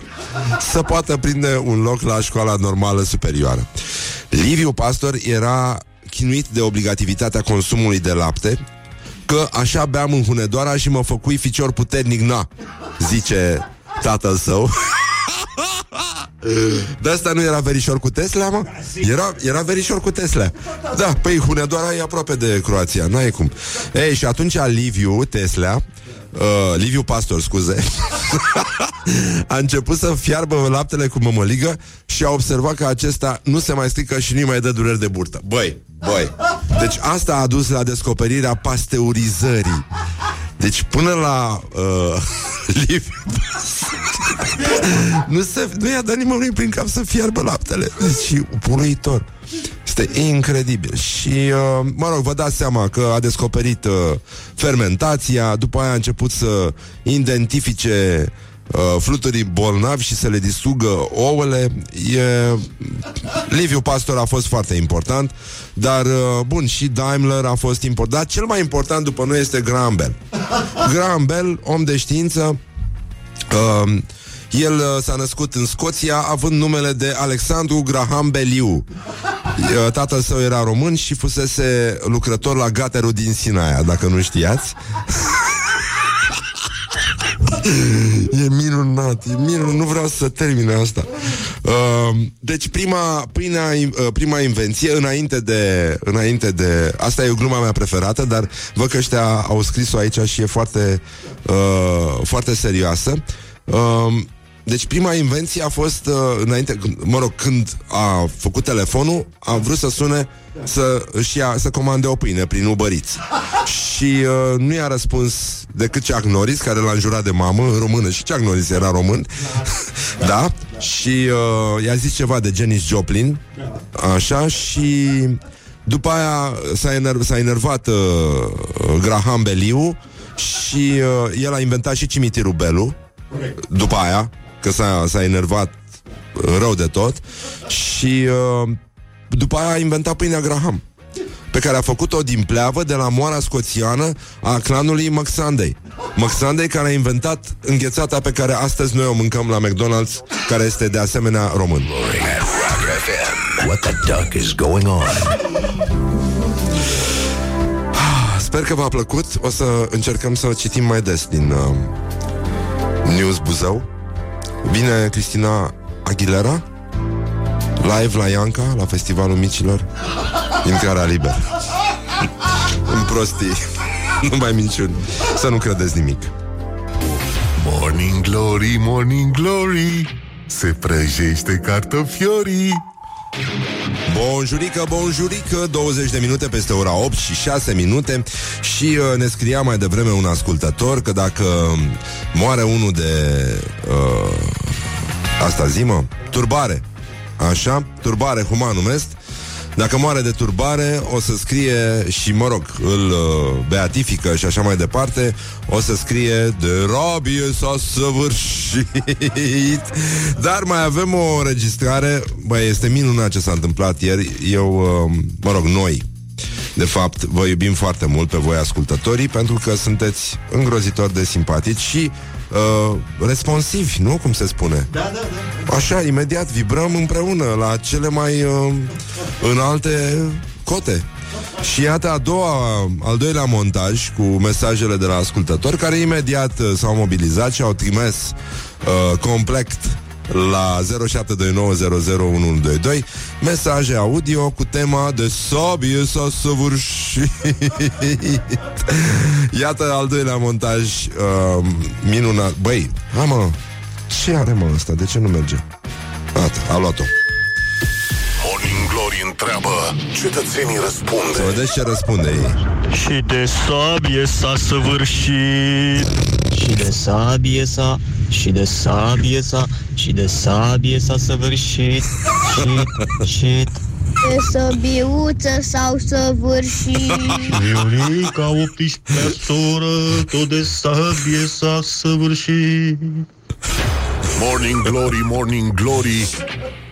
să poată prinde un loc la școala normală superioară. Liviu Pastor era chinuit de obligativitatea consumului de lapte, că așa beam în Hunedoara și mă făcui ficior puternic, na, zice tatăl său. *laughs* De asta nu era verișor cu Tesla, mă? Era, era verișor cu Tesla. Da, păi Hunedoara e aproape de Croația, n-ai cum. Ei, și atunci Liviu Tesla uh, Liviu Pastor, scuze. *laughs* A început să fiarbă laptele cu mămăligă Și a observat că acesta nu se mai strică Și nu mai dă dureri de burtă. Băi, băi. Deci asta a dus la descoperirea pasteurizării. Deci până la uh, *laughs* Liviu nu, se, nu i-a dat nimănui prin cap să fiarbă laptele. Deci puluitor este incredibil. Și, uh, mă rog, vă dați seama că a descoperit uh, fermentația, după aia a început să identifice uh, fluturii bolnavi și să le distrugă ouăle. E... Liviu Pastor a fost foarte important, dar, uh, bun, și Daimler a fost important. Dar cel mai important după noi este Graham Bell. Graham Bell, om de știință, uh, el uh, s-a născut în Scoția având numele de Alexandru Graham Belliu. Uh, tatăl său era român și fusese lucrător la gaterul din Sinaia, dacă nu știați. *laughs* E minunat, e minunat, nu vreau să termine asta. Uh, deci prima, prima, uh, prima invenție înainte de, înainte de, asta e o gluma mea preferată, dar văd că ăștia au scris-o aici și e foarte, uh, foarte serioasă. Uh, deci prima invenție a fost uh, înainte, mă rog, când a făcut telefonul, a vrut să sune să își ia, să comande o pâine prin Uber Eats. Și uh, nu i-a răspuns decât Chuck Norris, care l-a înjurat de mamă în română și Chuck Norris era român. *laughs* da? Și uh, i-a zis ceva de Janis Joplin. Așa și după aia s-a, enerv- s-a enervat uh, Graham Beliu și uh, el a inventat și cimitirul Belu. După aia, că s-a, s-a enervat rău de tot și uh, după aia a inventat pâinea Graham pe care a făcut-o din pleavă de la moara scoțiană a clanului McSunday. McSunday care a inventat înghețata pe care astăzi noi o mâncăm la McDonald's, care este de asemenea român. What the duck is going on? Sper că v-a plăcut. O să încercăm să citim mai des din uh, News Buzău. Vine Cristina Aguilera. Live la Ianca La Festivalul Micilor. Intrarea liber *laughs* În prostii. *laughs* Nu mai minciuni. Să nu credeți nimic. Morning Glory, Morning Glory. Se prăjește cartofiorii Bonjurică, bonjurică 20 de minute peste ora 8 și 6 minute Și uh, ne scria mai devreme un ascultător Că dacă moare unul de uh, Asta zi, mă? Turbare. Așa? Turbare, human numesc. Dacă moare de turbare, o să scrie și, mă rog, îl uh, beatifică și așa mai departe, o să scrie de rabie s-a săvârșit. *laughs* Dar mai avem o registrare, băi, este minunat ce s-a întâmplat ieri. Eu, uh, mă rog, noi, De fapt, vă iubim foarte mult pe voi ascultătorii pentru că sunteți îngrozitori de simpatici și uh, responsivi, nu? Cum se spune? Da, da, da. Așa, imediat vibrăm împreună la cele mai uh, înalte cote. Și iată a doua, al doilea montaj cu mesajele de la ascultători care imediat uh, s-au mobilizat și au trimis uh, complet la 0729001122 mesaje audio cu tema de sabie s-a săvârșit. Iată al doilea montaj uh, minunat. Băi, ha mă, ce are mă ăsta? De ce nu merge? Gata, a luat-o. Morning Glory întreabă, cetățenii Să răspunde. vedeți ce răspunde ei. Și de sabie s-a săvârșit Și de sabie s-a, și de sabie s-a, și de sabie s-a săvârșit. Și, și, De săbiuță sau săvârșit Viorica 18 soră Tot de sabie s-a săvârșit Morning Glory, Morning Glory,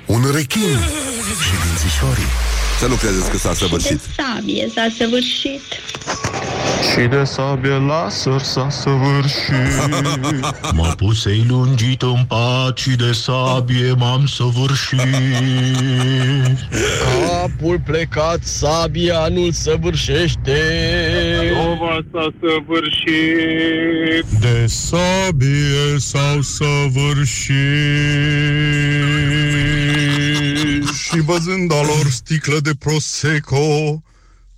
un rechin și dințișorii. Să nu credeți că s-a săvârșit. sabie s-a săvârșit. Și de sabie laser s-a săvârșit. *laughs* M-a pus ei lungit în pat Și de sabie m-am săvârșit. Capul plecat, sabia nu-l săvârșește. Ova s-a săvârșit. De sabie s-au săvârșit Și văzând a lor sticlă de Prosecco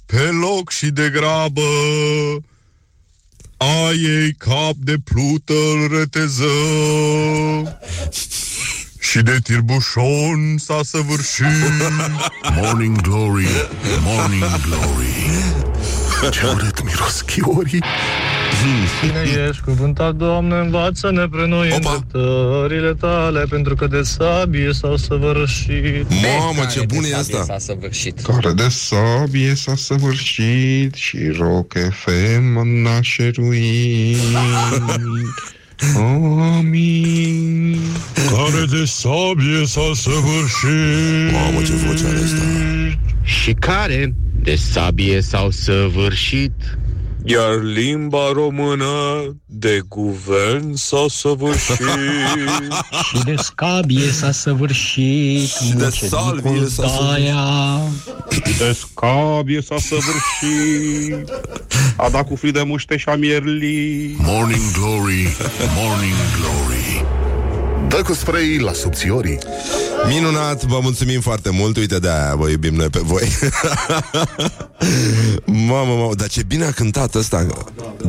Pe loc și de grabă A ei cap de plută îl reteză Și de tirbușon s-a săvârșit Morning Glory, Morning Glory. Ce urât miros chiorii. Cine ești cuvântat, Doamne, învață-ne pre noi Opa. îndreptările tale, pentru că de sabie s-au săvârșit. Mamă, ce bun e asta! S-a săvârșit. Care de sabie s-a săvârșit și Rock FM n-a șeruit. Amin. Care de sabie s-a săvârșit. Mamă, ce voce are asta! Și care de sabie s-au săvârșit. Iar limba română de guvern s-a săvârșit. *laughs* Și de scabie s-a săvârșit. Și de salvie s-a Daia. de scabie s-a săvârșit. A dat cu fri de muște și a mierli. Morning Glory, Morning Glory. Dă cu spray la subțiorii. Minunat, vă mulțumim foarte mult. Uite de-aia vă iubim noi pe voi. *laughs* Mamă, mamă, dar ce bine a cântat ăsta.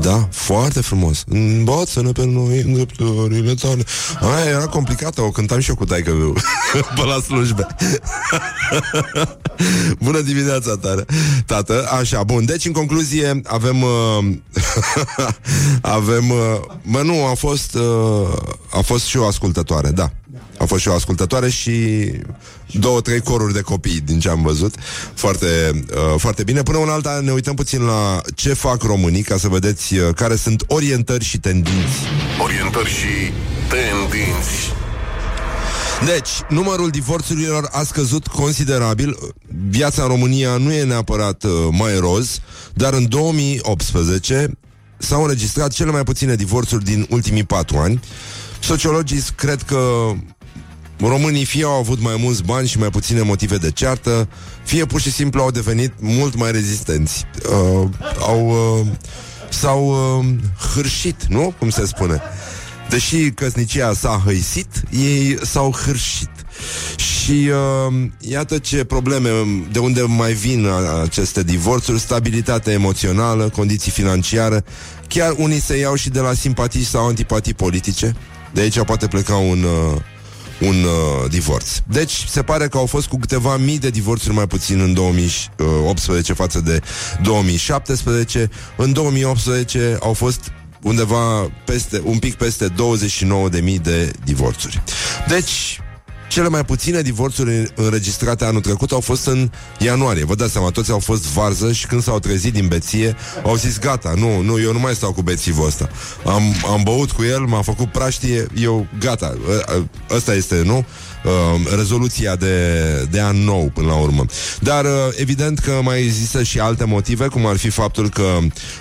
Da, foarte frumos. Învață-ne pe noi îndreptările tale. Aia era complicată, o cântam și eu cu taică meu *laughs* Pe la slujbe. *laughs* Bună dimineața, tare. Tată, așa, bun. Deci, în concluzie, avem uh, Avem uh, Mă, nu, a fost uh, A fost și o ascultătoare, da a fost și o ascultătoare și două, trei coruri de copii din ce am văzut. Foarte, uh, foarte bine. Până una alta ne uităm puțin la ce fac românii ca să vedeți uh, care sunt orientări și tendinți. Orientări și tendinți. Deci, numărul divorțurilor a scăzut considerabil. Viața în România nu e neapărat uh, mai roz, dar în 2018 s-au înregistrat cele mai puține divorțuri din ultimii patru ani. Sociologii cred că românii fie au avut mai mulți bani și mai puține motive de ceartă, fie pur și simplu au devenit mult mai rezistenți. Uh, au, uh, s-au uh, hârșit, nu? Cum se spune. Deși căsnicia s-a hăisit, ei s-au hârșit. Și uh, iată ce probleme, de unde mai vin a- aceste divorțuri, stabilitate emoțională, condiții financiare, chiar unii se iau și de la simpatii sau antipatii politice. De aici poate pleca un, uh, un uh, divorț. Deci se pare că au fost cu câteva mii de divorțuri mai puțin în 2018 față de 2017. În 2018 au fost undeva peste, un pic peste 29.000 de divorțuri. Deci, cele mai puține divorțuri înregistrate anul trecut au fost în ianuarie. Vă dați seama, toți au fost varză și când s-au trezit din beție, au zis gata, nu, nu, eu nu mai stau cu bețivul ăsta. Am, am băut cu el, m-a făcut praștie, eu gata, ă- ă- ăsta este, nu? Uh, rezoluția de, de an nou până la urmă. Dar uh, evident că mai există și alte motive, cum ar fi faptul că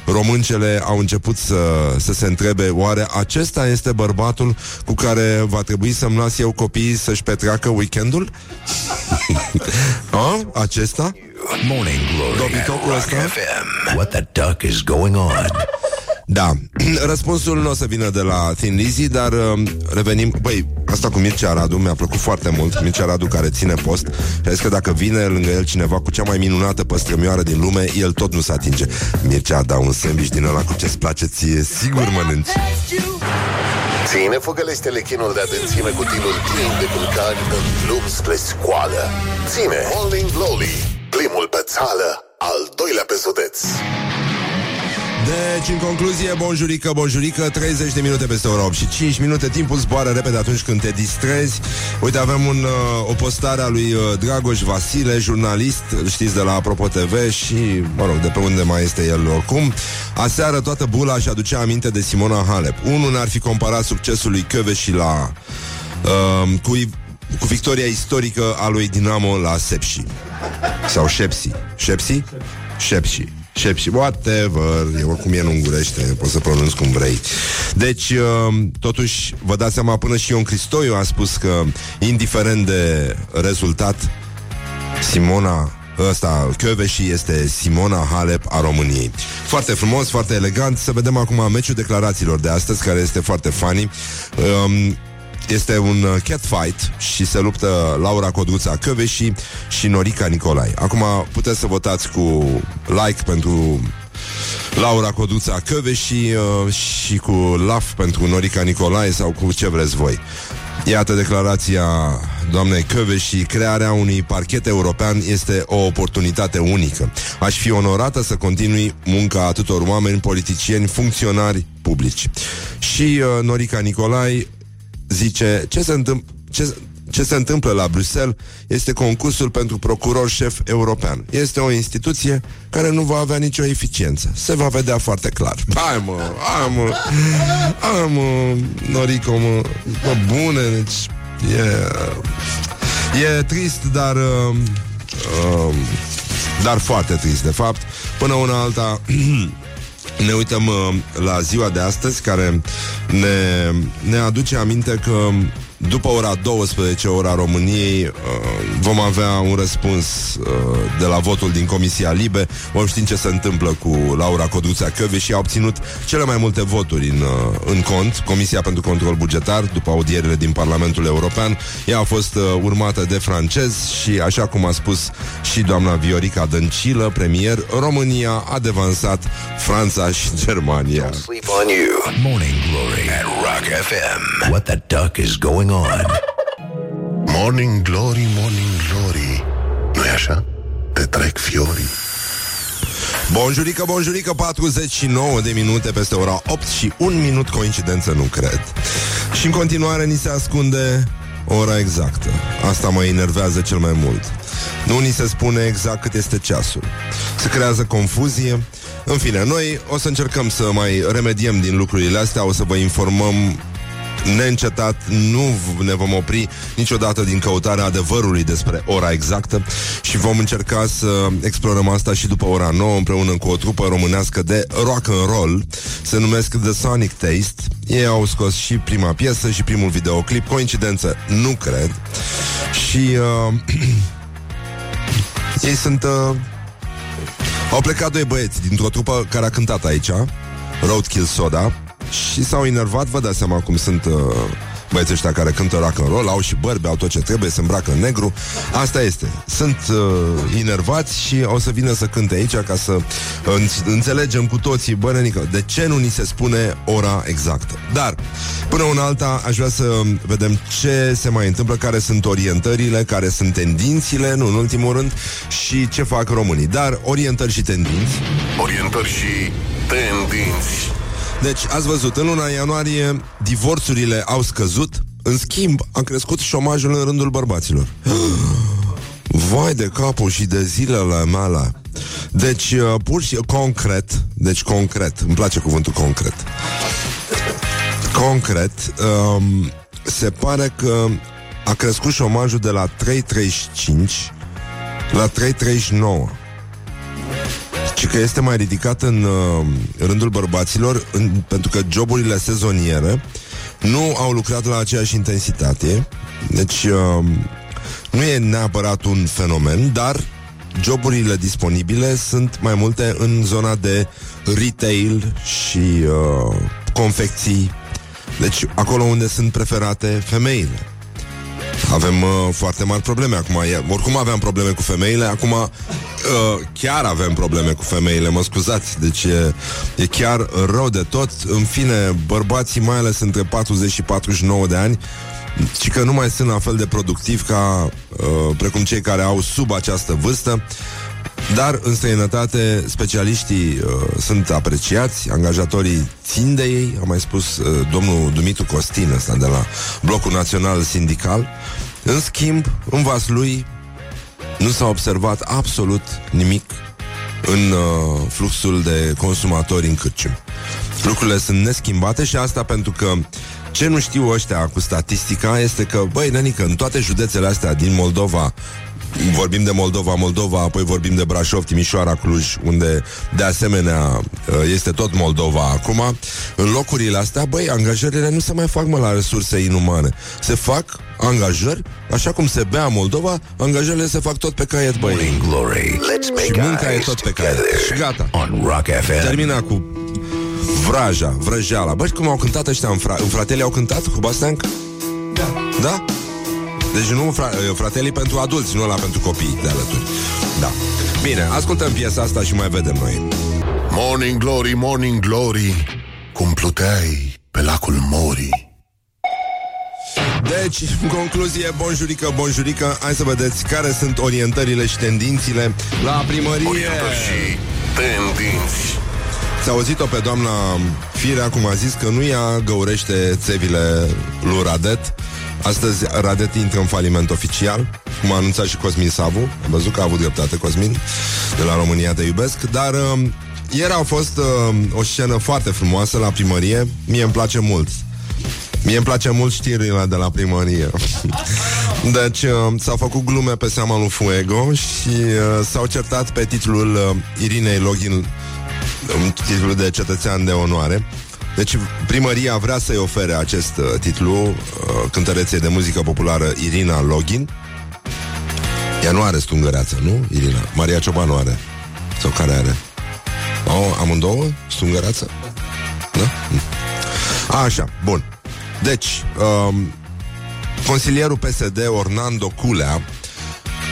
româncele au început să, să se întrebe oare acesta este bărbatul cu care va trebui să-mi las eu copiii să-și petreacă weekendul? *laughs* A? Acesta? Morning Glory at Dobitocul Rock ăsta? FM. What the duck is going on? Da, *clears throat* răspunsul nu o să vină de la Thin Lizzy, dar uh, revenim... Băi, asta cu Mircea Radu mi-a plăcut foarte mult. Mircea Radu care ține post și a zis că dacă vine lângă el cineva cu cea mai minunată păstrămioară din lume, el tot nu se atinge. Mircea, da un sandwich din ăla cu ce-ți place ție, sigur mănânci. Ține făgălește-le chinul de adânțime cu tilul plin de culcani în drum spre scoală. Ține Morning Glory, primul pe țală, al doilea pe județ. Deci, în concluzie, bonjurică, bonjurică 30 de minute peste ora 8 și 5 minute. Timpul zboară repede atunci când te distrezi. Uite, avem un, uh, o postare a lui uh, Dragoș Vasile, jurnalist îl Știți, de la Apropo TV Și, mă rog, de pe unde mai este el oricum. Aseară toată bula și aducea aminte de Simona Halep. Unul n-ar fi comparat succesul lui și la uh, cu, cu victoria istorică a lui Dinamo la Sepsi. Sau Șepsi Șepsi? Șepsi Șepsi, whatever, e oricum e în ungurește, poți să pronunți cum vrei. Deci, uh, totuși, vă dați seama, până și Ion Cristoiu a spus că, indiferent de rezultat, Simona Ăsta, Kövesi este Simona Halep a României. Foarte frumos, foarte elegant. Să vedem acum meciul declarațiilor de astăzi, care este foarte funny. Um, este un uh, catfight și se luptă Laura Codruța Căveși și Norica Nicolai. Acum puteți să votați cu like pentru Laura Codruța Căveși uh, și cu laf pentru Norica Nicolai sau cu ce vreți voi. Iată declarația doamnei Căveși Crearea unui parchet european este o oportunitate unică. Aș fi onorată să continui munca atâtor oameni, politicieni, funcționari publici. Și uh, Norica Nicolai zice ce se întâmplă ce, ce se întâmplă la Bruxelles este concursul pentru procuror șef european. Este o instituție care nu va avea nicio eficiență. Se va vedea foarte clar. Hai mă, hai mă, hai mă, Norico, mă, mă bune, deci e, e trist, dar uh, uh, dar foarte trist, de fapt. Până una alta *clears throat* ne uităm uh, la ziua de astăzi care ne, ne aduce aminte că după ora 12, ora României, uh, vom avea un răspuns uh, de la votul din Comisia Libe. Vom ști ce se întâmplă cu Laura Codruța Căve și a obținut cele mai multe voturi în, uh, în cont. Comisia pentru Control Bugetar, după audierile din Parlamentul European. Ea a fost uh, urmată de francez și, așa cum a spus și doamna Viorica Dăncilă, premier, România a devansat Franța și Germania. Sleep on you. Morning Glory at Rock FM. What the duck is going on? Morning Glory, Morning Glory. nu-i așa? Te trec fiorii. Bonjurică, bonjurică, 49 de minute peste ora 8 și un minut coincidență, nu cred. Și în continuare ni se ascunde ora exactă. Asta mă enervează cel mai mult. Nu ni se spune exact cât este ceasul. Se creează confuzie. În fine, noi o să încercăm să mai remediem din lucrurile astea, o să vă informăm neîncetat, nu ne vom opri niciodată din căutarea adevărului despre ora exactă și vom încerca să explorăm asta și după ora 9 împreună cu o trupă românească de rock and roll, se numesc The Sonic Taste. Ei au scos și prima piesă și primul videoclip, coincidență, nu cred. Și uh, *clears throat* ei sunt uh, au plecat doi băieți dintr-o trupă care a cântat aici, Roadkill Soda, și s-au enervat, vă dați seama cum sunt uh, băieții ăștia care cântă rock and roll, au și bărbi, au tot ce trebuie, se îmbracă în negru. Asta este. Sunt uh, enervați și o să vină să cânte aici ca să uh, înțelegem cu toții, bă, nenică, de ce nu ni se spune ora exactă. Dar, până una alta, aș vrea să vedem ce se mai întâmplă, care sunt orientările, care sunt tendințile, nu în ultimul rând, și ce fac românii. Dar orientări și tendinți. Orientări și tendinți. Deci, ați văzut, în luna ianuarie divorțurile au scăzut, în schimb, a crescut șomajul în rândul bărbaților. *gasps* Vai de capul și de zilele mele. Deci, uh, pur și concret, deci concret, îmi place cuvântul concret. Concret, um, se pare că a crescut șomajul de la 3,35 la 3,39 și că este mai ridicat în uh, rândul bărbaților în, pentru că joburile sezoniere nu au lucrat la aceeași intensitate. Deci uh, nu e neapărat un fenomen, dar joburile disponibile sunt mai multe în zona de retail și uh, confecții. Deci acolo unde sunt preferate femeile. Avem uh, foarte mari probleme acum. E, oricum aveam probleme cu femeile, acum uh, chiar avem probleme cu femeile, mă scuzați. Deci e, e chiar rău de tot. În fine, bărbații, mai ales între 40 și 49 de ani, și că nu mai sunt la fel de productivi ca uh, precum cei care au sub această vârstă. Dar în străinătate specialiștii uh, sunt apreciați, angajatorii țin de ei, a mai spus uh, domnul Dumitru Costin ăsta de la Blocul Național Sindical. În schimb, în vas lui nu s-a observat absolut nimic în uh, fluxul de consumatori în cârcium. Lucrurile sunt neschimbate și asta pentru că ce nu știu ăștia cu statistica este că, băi, nenică, în toate județele astea din Moldova, vorbim de Moldova, Moldova, apoi vorbim de Brașov, Timișoara, Cluj, unde de asemenea uh, este tot Moldova acum, în locurile astea, băi, angajările nu se mai fac mă la resurse inumane. Se fac angajări, așa cum se bea Moldova, angajările se fac tot pe caiet, băi. Morning Glory. Let's Și make munca e eyes tot pe caiet. together Și gata. on Rock FM. Termina cu vraja, vrăjeala. Băi, cum au cântat ăștia în, fra- în fratele au cântat cu Bastanc? Da. Da? Deci nu fra- fratelii pentru adulți, nu la pentru copii de alături. Da. Bine, ascultăm piesa asta și mai vedem noi. Morning Glory, Morning Glory Cum pluteai pe lacul Mori Deci, în concluzie, bonjurică, bonjurică, hai să vedeți care sunt orientările și tendințile la primărie. Orientări și tendinți S-a auzit-o pe doamna Firea, cum a zis, că nu ea găurește țevile lui Radet. Astăzi Radet intră în faliment oficial, cum a anunțat și Cosmin Savu. Am văzut că a avut dreptate Cosmin de la România Te Iubesc, dar uh, ieri a fost uh, o scenă foarte frumoasă la primărie. Mie îmi place mult. Mie îmi place mult știrile de la primărie. *laughs* Deci uh, s-au făcut glume pe seama lui Fuego și uh, s-au certat pe titlul uh, Irinei Login um, titlul de cetățean de onoare. Deci primăria vrea să-i ofere acest uh, titlu uh, cântăreței de muzică populară Irina Login. Ea nu are stungăreață, nu? Irina. Maria Ciobanu are. Sau care are? Au amândouă? Stungăreață? Da? Mm. Așa, bun. Deci, um, consilierul PSD Orlando Culea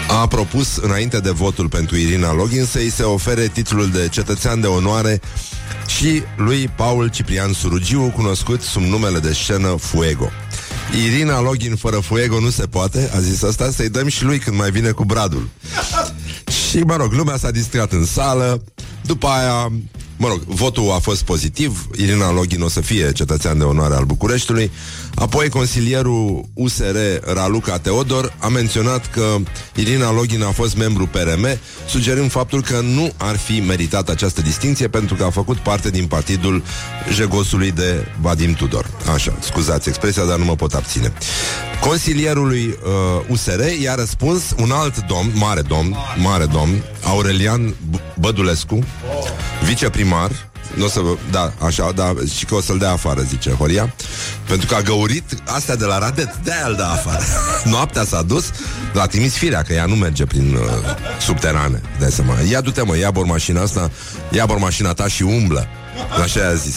a propus înainte de votul pentru Irina Login să-i se ofere titlul de cetățean de onoare și lui Paul Ciprian Surugiu, cunoscut sub numele de scenă Fuego. Irina Login fără Fuego nu se poate, a zis asta, să-i dăm și lui când mai vine cu bradul. *laughs* Și, mă rog, lumea s-a distrat în sală, după aia, mă rog, votul a fost pozitiv, Irina Login o să fie cetățean de onoare al Bucureștiului, apoi consilierul USR Raluca Teodor a menționat că Irina Login a fost membru PRM, sugerând faptul că nu ar fi meritat această distinție pentru că a făcut parte din partidul jegosului de Vadim Tudor. Așa, scuzați expresia, dar nu mă pot abține. Consilierului uh, USR i-a răspuns un alt domn, mare domn, mare domn, Aurelian B- Bădulescu, viceprimar, nu o să vă, da, așa, da, și că o să-l dea afară, zice Horia, pentru că a găurit astea de la Radet, de el dă afară. *laughs* Noaptea s-a dus, l-a trimis firea, că ea nu merge prin uh, subterane, de seama. Ia du-te, mă, ia bormașina asta, ia bormașina ta și umblă. Așa i-a zis,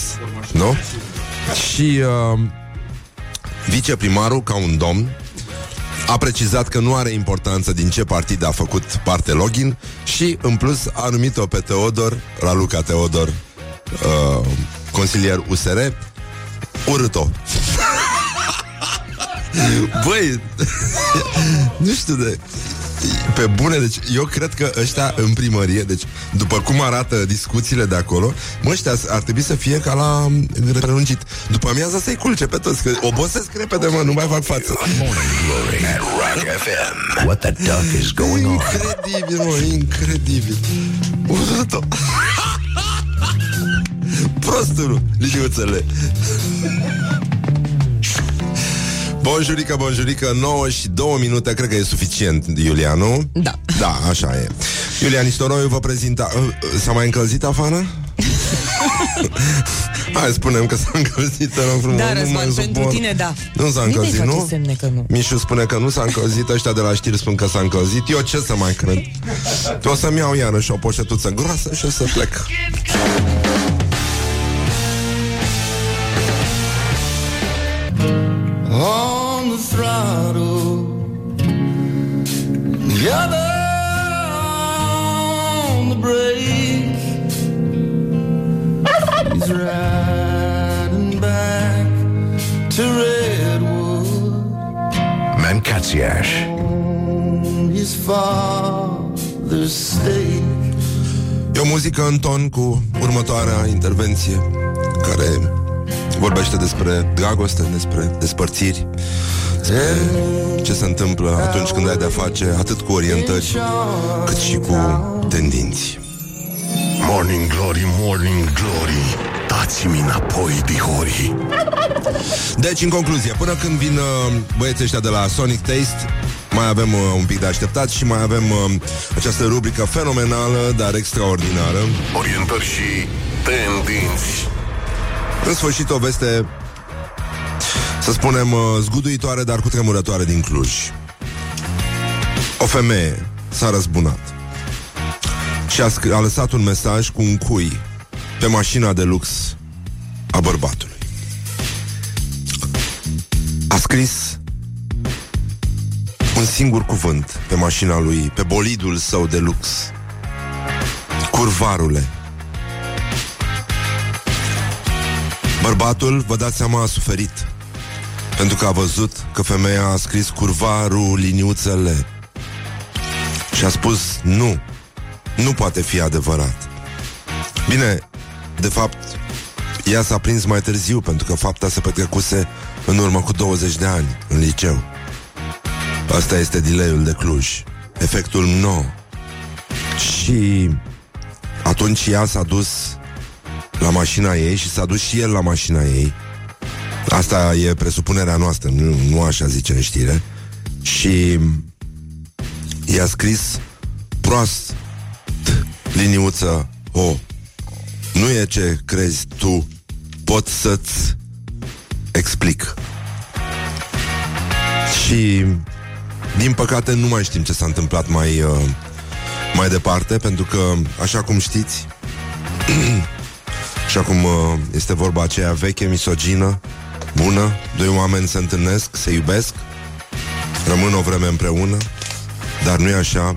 nu? Și uh, viceprimarul, ca un domn, a precizat că nu are importanță din ce partid a făcut parte login și, în plus, a numit-o pe Teodor, Raluca Teodor, uh, consilier USR, urât-o. Băi, *laughs* nu știu de... Pe bune, deci eu cred că ăștia în primărie, deci după cum arată discuțiile de acolo, mă, ăștia ar trebui să fie ca la mm, prelungit. După amiaza să-i culce pe toți, că obosesc repede, mă, nu mai fac față. Morning Glory at Rock FM. What the duck is going on? Incredibil, mă, incredibil. Urât-o. Prostul, liniuțele. Bonjurică, bonjurică, 9 și 2 minute, cred că e suficient, Iulianu. Da. Da, așa e. Iulian Istoroiu vă prezenta... Uh, S-a mai încălzit afară? *laughs* Hai, spunem că s-a încălzit, te rog frumos. Da, nu mai Răzvan, pentru suport. tine, da. Nu s-a Nimeni încălzit, face nu? semne că nu. Mișu spune că nu s-a încălzit, ăștia de la știri spun că s-a încălzit. Eu ce să mai cred? O să-mi iau iarăși o poșetuță groasă și o să plec. Throttle, the other on the brake. He's riding back to Redwood Mancațiaș on his father's stake. E o muzică în ton cu următoarea intervenție care vorbește despre dragoste, despre despărțiri, despre ce se întâmplă atunci când ai de-a face atât cu orientări cât și cu tendinți. Morning Glory, Morning Glory Dați-mi înapoi, dihori Deci, în concluzie, până când vin uh, băieții ăștia de la Sonic Taste, mai avem uh, un pic de așteptat și mai avem uh, această rubrică fenomenală, dar extraordinară. Orientări și tendinți În sfârșit, o veste, să spunem, uh, zguduitoare, dar cu tremurătoare din Cluj. O femeie s-a răzbunat și a, sc- a lăsat un mesaj cu un cui pe mașina de lux a bărbatului. A scris un singur cuvânt pe mașina lui, pe bolidul său de lux. Curvarule. Bărbatul, vă dați seama, a suferit Pentru că a văzut că femeia a scris curvarul liniuțele Și a spus nu. Nu poate fi adevărat. Bine, de fapt Ea s-a prins mai târziu Pentru că fapta se petrecuse în urmă cu 20 de ani În liceu. Asta este delayul de Cluj Efectul nou. Și atunci ea s-a dus la mașina ei și s-a dus și el la mașina ei. Asta e presupunerea noastră, nu, nu așa zice în știre. Și i-a scris proast liniuță O. Nu e ce crezi tu, pot să-ți explic. Și din păcate nu mai știm ce s-a întâmplat mai, uh, mai departe, pentru că, așa cum știți, *clears throat* și acum uh, este vorba aceea veche, misogină, bună, doi oameni se întâlnesc, se iubesc, rămân o vreme împreună, dar nu e așa,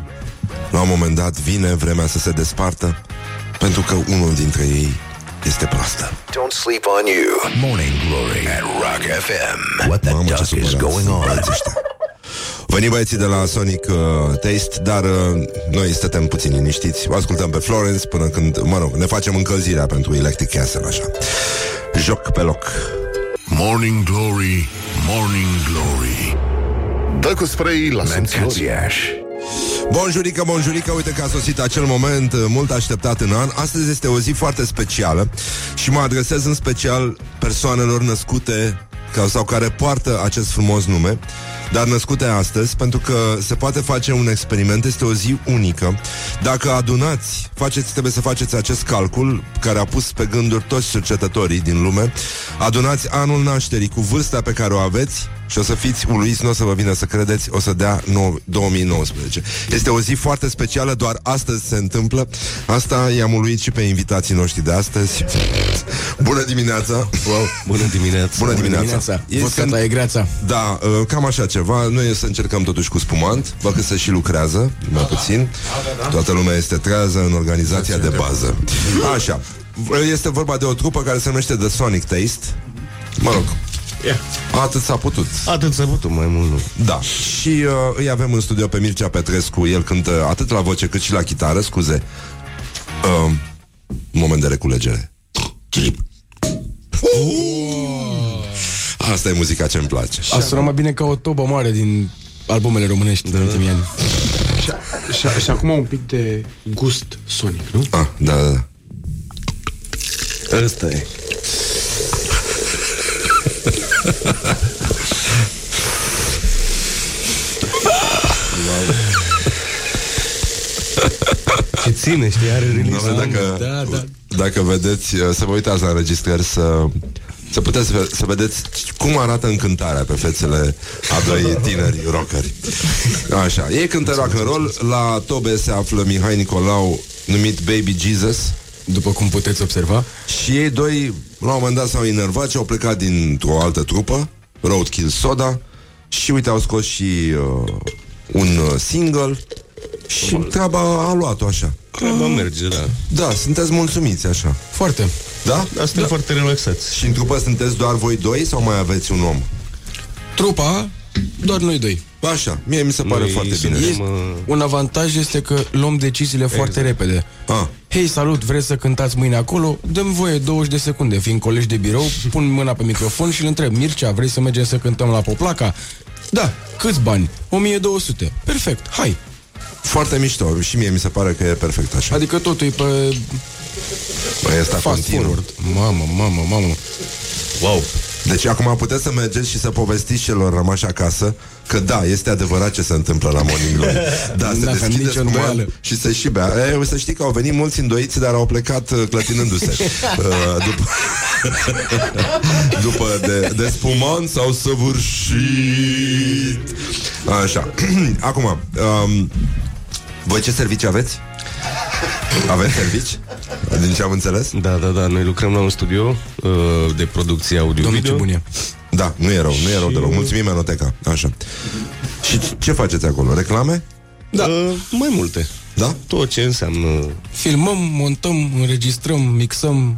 la un moment dat vine vremea să se despartă, pentru că unul dintre ei este proastă. Don't sleep on you Morning Glory at Rock FM What the Mamă, ce duck is supărați going sunt on? băieții ăștia. Veni băieții de la Sonic uh, Taste, dar uh, noi stătem puțin liniștiți. O ascultăm pe Florence până când, mă rog, ne facem încălzirea pentru Electric Castle, așa. Joc pe loc. Morning Glory, Morning Glory Dă cu spray la simțuri. Mancațiaș Bonjurică, bonjurică, uite că a sosit acel moment uh, mult așteptat în an. Astăzi este o zi foarte specială și mă adresez în special persoanelor născute ca- sau care poartă acest frumos nume, dar născute astăzi, pentru că se poate face un experiment, este o zi unică. Dacă adunați, faceți, trebuie să faceți acest calcul care a pus pe gânduri toți cercetătorii din lume, adunați anul nașterii cu vârsta pe care o aveți și o să fiți uluiți, nu o să vă vină să credeți, o să dea nou- 2019. Este o zi foarte specială, doar astăzi se întâmplă. Asta i-am uluit și pe invitații noștri de astăzi. Bună dimineața! Wow, bună dimineața Bună dimineața! Vodka ta e greața Da, uh, cam așa ceva. Noi o să încercăm totuși cu spumant, văd că se și lucrează, mai puțin. Toată lumea este trează în organizația de bază. Așa. Este vorba de o trupă care se numește The Sonic Taste. Mă rog, Ia. Atât s-a putut. Atât să putut, mai mult nu. Da, și uh, îi avem în studio pe Mircea Petrescu. El cântă atât la voce cât și la chitară Scuze. Uh, Moment de reculegere. Asta e muzica ce-mi place. A sunat mai bine ca o tobă mare din albumele românești da. din ultimii ani. Și, și, și acum un pic de gust sonic, nu? ah, Da, da, da. Ăsta e ce ține, știi, are release da, dacă, da, da. dacă vedeți, uh, să vă uitați la înregistrări, să, să puteți să vedeți cum arată încântarea pe fețele a doi tineri rockeri. Așa, ei cântă rock and roll, la tobe se află Mihai Nicolau, numit Baby Jesus, după cum puteți observa, și ei doi, la un moment dat, s-au enervat și au plecat dintr-o altă trupă, Roadkill Soda, și uite, au scos și uh, un uh, single și treaba a luat-o așa. Treaba merge, da. Da, sunteți mulțumiți așa. foarte. Da? Dar suntem foarte relaxați. Și în trupă sunteți doar voi doi sau mai aveți un om? Trupa, doar noi doi. Așa, mie mi se pare Noi foarte bine. suntem, Este, uh, un avantaj este că luăm deciziile foarte repede. Ah, Hei, salut, vreți să cântați mâine acolo? Dăm voie 20 de secunde, fiind colegi de birou, pun mâna pe microfon și îl întreb, Mircea, vrei să mergem să cântăm la Poplaca? Da, câți bani? 1200. Perfect, hai. foarte mișto și mie mi se pare că e perfect așa. Adică totul e pe Băi, asta fast continuu. forward. Mamă, mamă, mamă. Wow. Deci acum puteți să mergeți și să povestiți celor rămași acasă că da, este adevărat ce se întâmplă la Morning Glory. Da, se N-aveam deschide nicio spuman îndoială. și se și bea. E, să știi că au venit mulți îndoiți, dar au plecat uh, clătinându-se. *laughs* Uh, după *laughs* după de, de spuman s-au săvârșit. Așa. *clears throat* Acum, um, voi ce servicii aveți? Aveți servici? Din ce am înțeles? Da, da, da, noi lucrăm la un studio uh, de producție Domnul ce audio-video. bun e. Da, nu e rău, nu e rău deloc. Mulțumim, Enoteca. Așa. Și ce- ce faceți acolo? Reclame? Da. Uh, mai multe. Da? Tot ce înseamnă... Filmăm, montăm, înregistrăm, mixăm.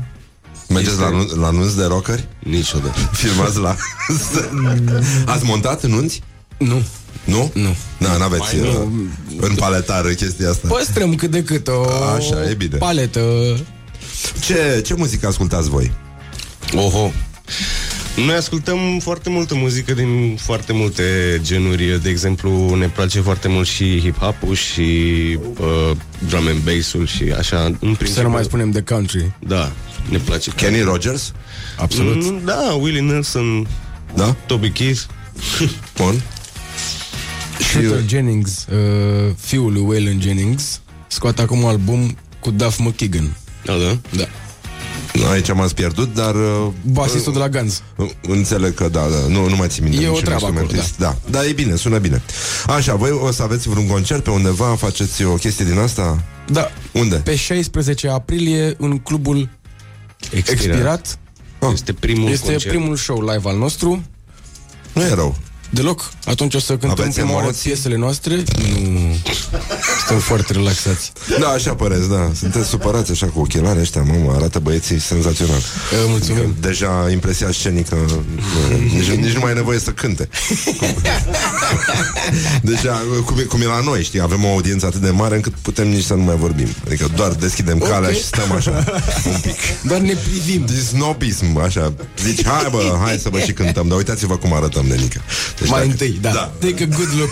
Mergeți la, nu- la nunți de rockeri? Niciodată. Filmați la... *laughs* Ați montat nunți? Nu. Nu? Nu. Da, n-aveți uh, în paletară chestia asta. Păstrăm cât de cât o Așa, e bine. paletă. Ce, ce muzică ascultați voi? Oho. Noi ascultăm foarte multă muzică din foarte multe genuri. De exemplu, ne place foarte mult și hip-hop-ul și uh, drum and bass-ul și așa. În principiu, Să nu mai spunem de country. Da, ne place. Kenny Rogers? Absolut. Mm, Da, Willie Nelson, Da? Toby Keith. Bun. Shooter Jennings, uh, fiul lui Waylon Jennings, scoate acum un album cu Duff McKagan. Da, da. Da. Aici m-ați pierdut, dar... Uh, Basistul de la Guns. uh, Înțeleg că da, da, nu, nu mai țin minte E o niciun treabă acolo, instrumentist. da. da. e bine, sună bine Așa, voi o să aveți vreun concert pe undeva Faceți o chestie din asta? Da. Unde? Pe 16 aprilie, în clubul Expirat. Expirat, Ah, Este primul este concert. primul show live al nostru. Nu e rău Deloc. Atunci o să cântăm Aveți prima oară emoții? piesele noastre. Nu. Suntem foarte relaxați. Da, așa păreți, da Sunteți supărați așa cu ochelari ăștia Mamă, arată băieții senzațional Uh, mulțumim. Deja impresia scenică nu, nici, nici nu mai e nevoie să cânte *laughs* Deja, cum e, cum e la noi, știi Avem o audiență atât de mare încât putem nici să nu mai vorbim Adică doar deschidem calea Ok. și stăm așa Un pic Dar ne privim. Snobism, așa Zici, hai bă, hai să vă și cântăm Dar uitați-vă cum arătăm de nică deci, Mai dacă- întâi, da. da. Take a good look.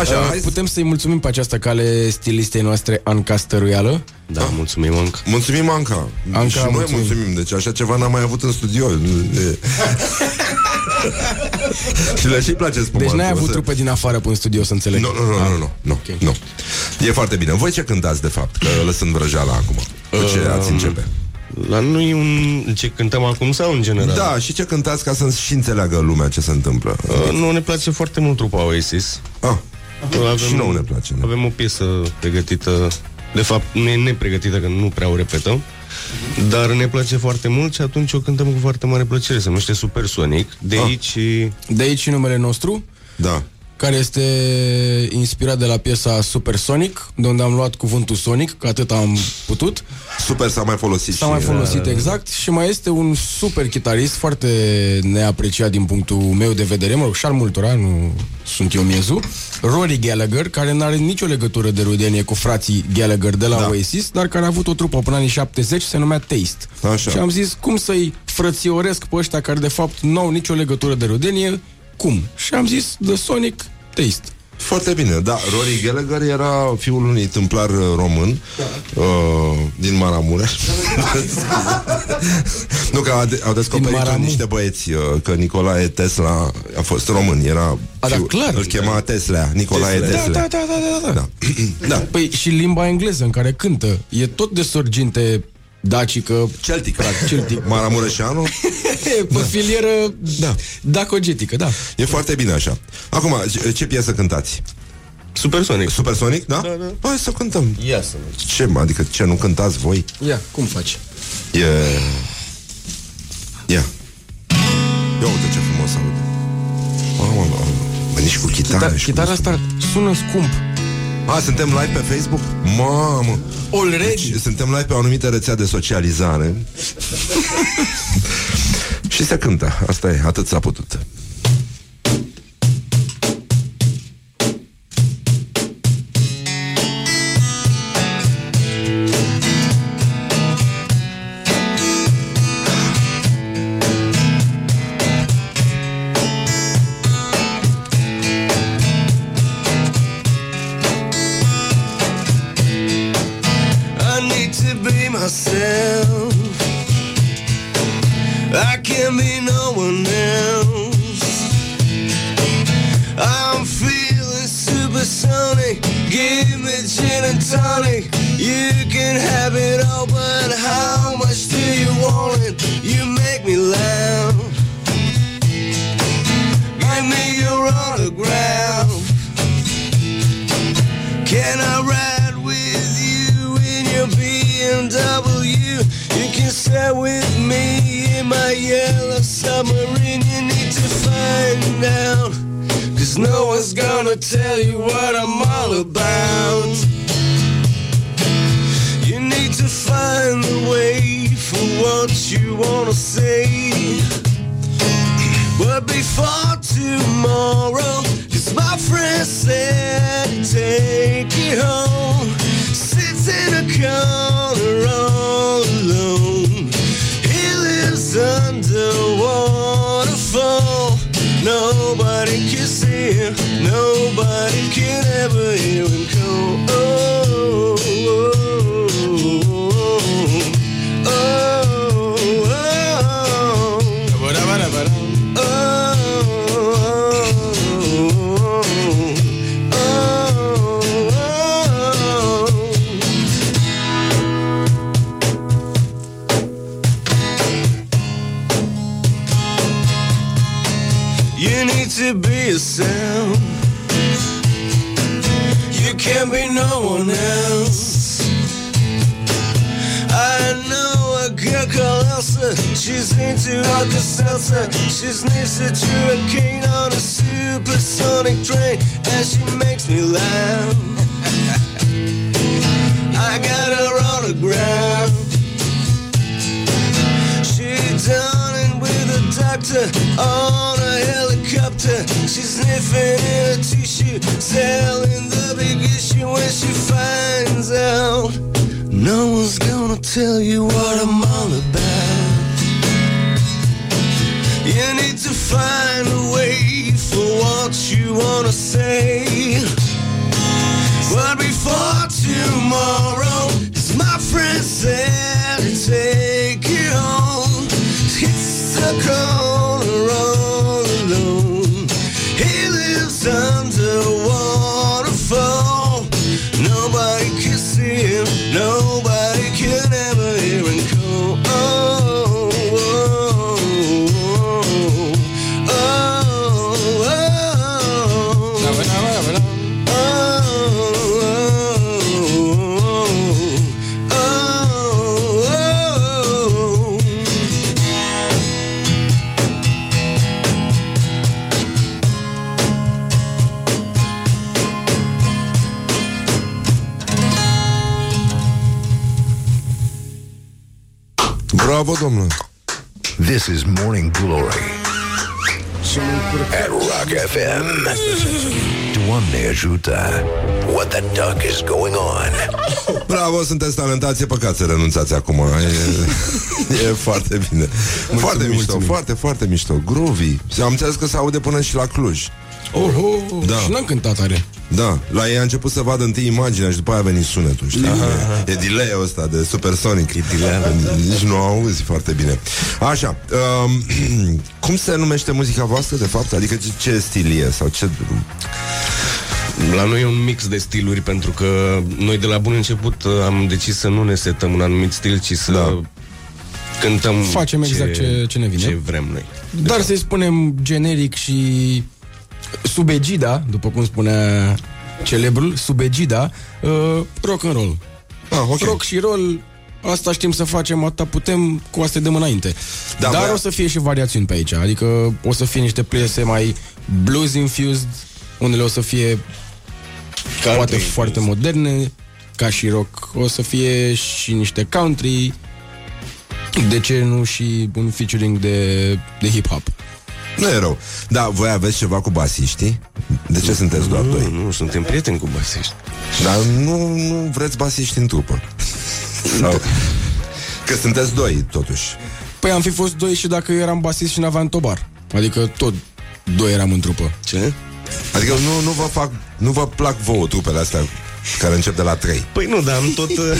Așa, Uh, hai să- Putem să-i mulțumim pe această cale stilistei noastre, Anca Stăruială. Da, mulțumim, Anca. Mulțumim, Anca. Anca, și noi mulțumim. mulțumim. Deci așa ceva n-am mai avut în studio. E- *laughs* și le și place spumantul. Deci n-ai O avut să- trupe din afară pe în studio, să înțeleg. Nu, nu, nu, nu, nu, nu, Ok. nu. E foarte bine. Voi ce cântați, de fapt? Că lăsând vrăjeala acum. Cu ce Um, ați începe? La noi un... ce cântăm acum sau în general? Da, și ce cântați ca să și înțeleagă lumea ce se întâmplă? Uh, nu ne place foarte mult trupa Oasis. Ah, Avem, și nouă ne place. Da. Avem o piesă pregătită, de fapt nu e nepregătită, că nu prea o repetăm, dar ne place foarte mult și atunci o cântăm cu foarte mare plăcere. Se numește Supersonic. De Ah. aici... De aici și numele nostru, Da. Care este inspirat de la piesa Supersonic, de unde am luat cuvântul Sonic, că atât am putut. Super s-a mai folosit S-a și... mai folosit exact și mai este un super chitarist foarte neapreciat din punctul meu de vedere, mă rog, și al multora, nu sunt eu miezul, Rory Gallagher, care nu are nicio legătură de rudenie cu frații Gallagher de la Da. da. Oasis, dar care a avut o trupă până în anii 70, se numea Taste. Așa. Și am zis, cum să-i frățioresc pe ăștia care de fapt nu au nicio legătură de rudenie, cum? Și am zis, The Sonic Taste. Foarte bine, da, Rory Gallagher era fiul unui tâmplar uh, român uh, din Maramureș. *laughs* nu că au, de- au descoperit Maramu. niște băieți uh, că Nicolae Tesla a fost român, era A, da, fiul- clar. îl chema Tesla, Nicolae Da, Tesla. da, da, da, da, da. da. Păi și limba engleză în care cântă e tot de sorginte dacică, Celtic, celtic. *laughs* Maramureșanu. *laughs* Pe filieră da. dacogetică, da. E foarte bine așa. Acum, ce- ce piesă cântați? Supersonic. Supersonic, da? Da, da. Hai să cântăm. Ia să Ce, mă, adică ce, nu cântați voi? Ia, cum faci? E... Ia. Ia uite ce frumos aude. Mamă, mamă. Bă, nici cu chitară Chita- și cu chitara asta sună scump. A, suntem live pe Facebook? Mamă! Already? Deci, suntem live pe o anumită rețea de socializare. *laughs* și se cântă. Asta e, atât s-a putut. Gonna tell you what I'm all about. You need to find the way for what you wanna say. But before tomorrow, cause my friend said take you home. never hear him She's into Alka-Seltzer. She's next to a king on a supersonic train. And she makes me laugh. I got her autograph. She it with a doctor on a helicopter. She's sniffing in a t-shirt, selling the big issue when she finds out. No one's gonna tell you what I'm all about. What you wanna say. But before tomorrow, FM. Doamne ajută! What the duck is going on? Bravo, sunteți talentați, e păcat să renunțați acum. E, e foarte bine. foarte mișto, mulțumim. foarte, foarte mișto. Groovy. Am înțeles că se aude până și la Cluj. Oh, oh, Da. Și n-am cântat tare. Da, la ei a început să vadă întâi imaginea și după aia a venit sunetul, știi? E, e delay-ul ăsta de supersonic. E delay Nici nu auzi foarte bine. Așa, um, *clears throat* cum se numește muzica voastră, de fapt? Adică ce, ce stil e? Sau ce... La noi e un mix de stiluri pentru că noi de la bun început uh, am decis să nu ne setăm un anumit stil, ci să da. cântăm Facem exact ce- ce ne vine. ce vrem noi. Dar să-i spunem generic și sub egida, după cum spunea celebrul, sub egida, uh, rock and roll. Ah, ok. Rock și roll, asta știm să facem, atâta putem, cu asta dăm înainte. Da, Dar bă- o să fie și variațiuni pe aici, adică o să fie niște piese mai blues infused, unele o să fie poate foarte moderne, ca și rock, o să fie și niște country, de ce nu și un featuring de, de hip-hop. Nu e rău. Da, voi aveți ceva cu basiștii? De ce sunteți doar doi? Nu, nu, suntem prieteni cu basiști. Dar nu, nu vreți basiști în trupă. Sau... Că sunteți doi, totuși. Păi am fi fost doi și dacă eu eram basist și n-aveam tobar. Adică tot doi eram în trupă. Ce? Adică nu, nu vă fac, nu vă plac vouă trupele astea care încep de la 3. Păi nu, dar am tot... uh, *laughs*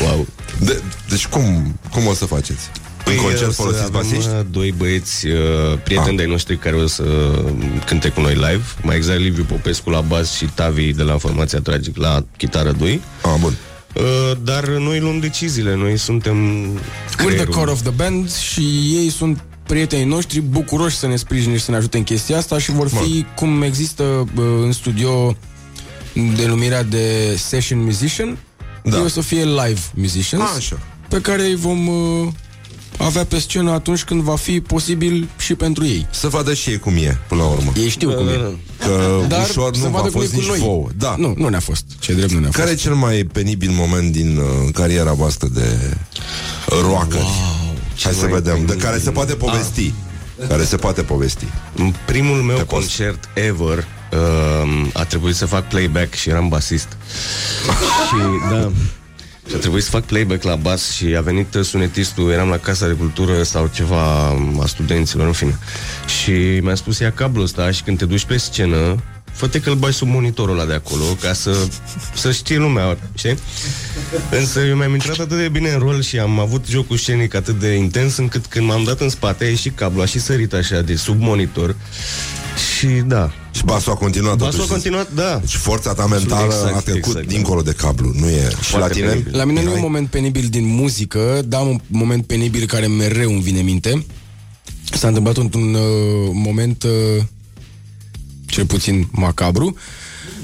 wow. De, deci cum, cum o să faceți? În concert Păi, o să folosiți avem, basiști? uh, Doi băieți uh, prieteni Ah. de-ai noștri care o să cânte cu noi live. Mai exact Liviu Popescu la bas și Tavi de la Formația Tragic la chitară 2. Ah, bun. Uh, dar noi luăm deciziile, noi suntem We're the creierul. core of the band și ei sunt prietenii noștri bucuroși să ne sprijine și să ne ajute în chestia asta și vor fi, cum există uh, în studio denumirea de session musician, da. ei o să fie live musicians, Așa. pe care îi vom uh, avea pe scenă atunci când va fi posibil și pentru ei. Să vadă și ei cum e, până la urmă. Ei știu cum e. Că Dar ușor să nu vadă v-a cum e fost cu nici noi. vouă. Da. Nu, nu ne-a fost. Ce drept nu ne-a Care e fost. cel mai penibil moment din uh, cariera voastră de rocker? Wow, Hai să mai vedem. De penibil. care se poate povesti. Care se poate povesti. În primul meu Te poți. concert ever uh, a trebuit să fac playback și eram basist. *laughs* și da, și a trebuit să fac playback la bas și a venit sunetistul, eram la Casa de Cultură sau ceva a studenților, în fine. Și mi-a spus, ia cablul ăsta și când te duci pe scenă, fă-te că îl bai sub monitorul ăla de acolo ca să, să știe lumea, știi? Însă eu mi-am intrat atât de bine în rol și am avut jocul scenic atât de intens încât când m-am dat în spate a ieșit cablul, a și sărit așa de sub monitor și da. Și basul a continuat Basul totuși. a continuat, da. Deci forța ta mentală Exact, a trecut exact, da. dincolo de cablu. Nu e. Și la Foarte tine? penibil. La mine nu e un Mihai? moment penibil din muzică, dar un moment penibil care mereu îmi vine în minte. S-a întâmplat într-un uh, moment uh, cel puțin macabru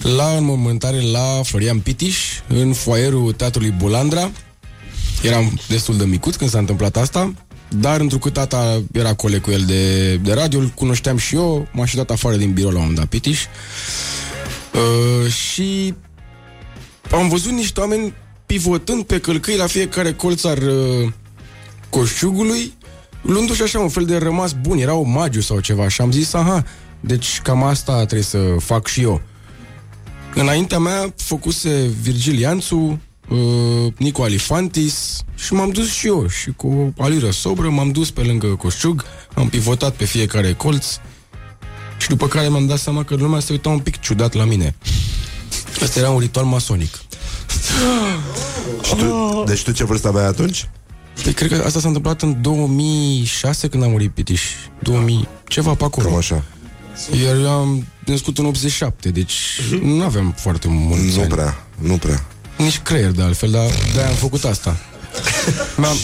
la înmormântare la Florian Pitiș în foaierul Teatrului Bulandra. Eram destul de micuț când s-a întâmplat asta, dar întrucât tata era coleg cu el de, de radio, îl cunoșteam și eu, m-a și dat afară din birou la un moment dat Pitiș. Uh, și am văzut niște oameni pivotând pe călcâi la fiecare colț al uh, coșciugului, luându-și așa un fel de rămas bun, era omagiu sau ceva și am zis, aha, deci cam asta trebuie să fac și eu. Înaintea mea făcuse Virgil Ianțu, uh, Nico Alifantis și m-am dus și eu și cu o aliră sobră m-am dus pe lângă coșciug, am pivotat pe fiecare colț și după care mi-am dat seama că lumea se uita un pic ciudat la mine. Asta era un ritual masonic. Și tu, deci tu ce vârstă aveai atunci? Păi, cred că asta s-a întâmplat în 2006 când a murit Pitiș. 2000, ceva pe acolo. Cam așa. Iar eu am născut în 87, deci nu aveam foarte mulți Nu ani. prea, nu prea. Nici creier de altfel, dar de-aia am făcut asta. Mi-am,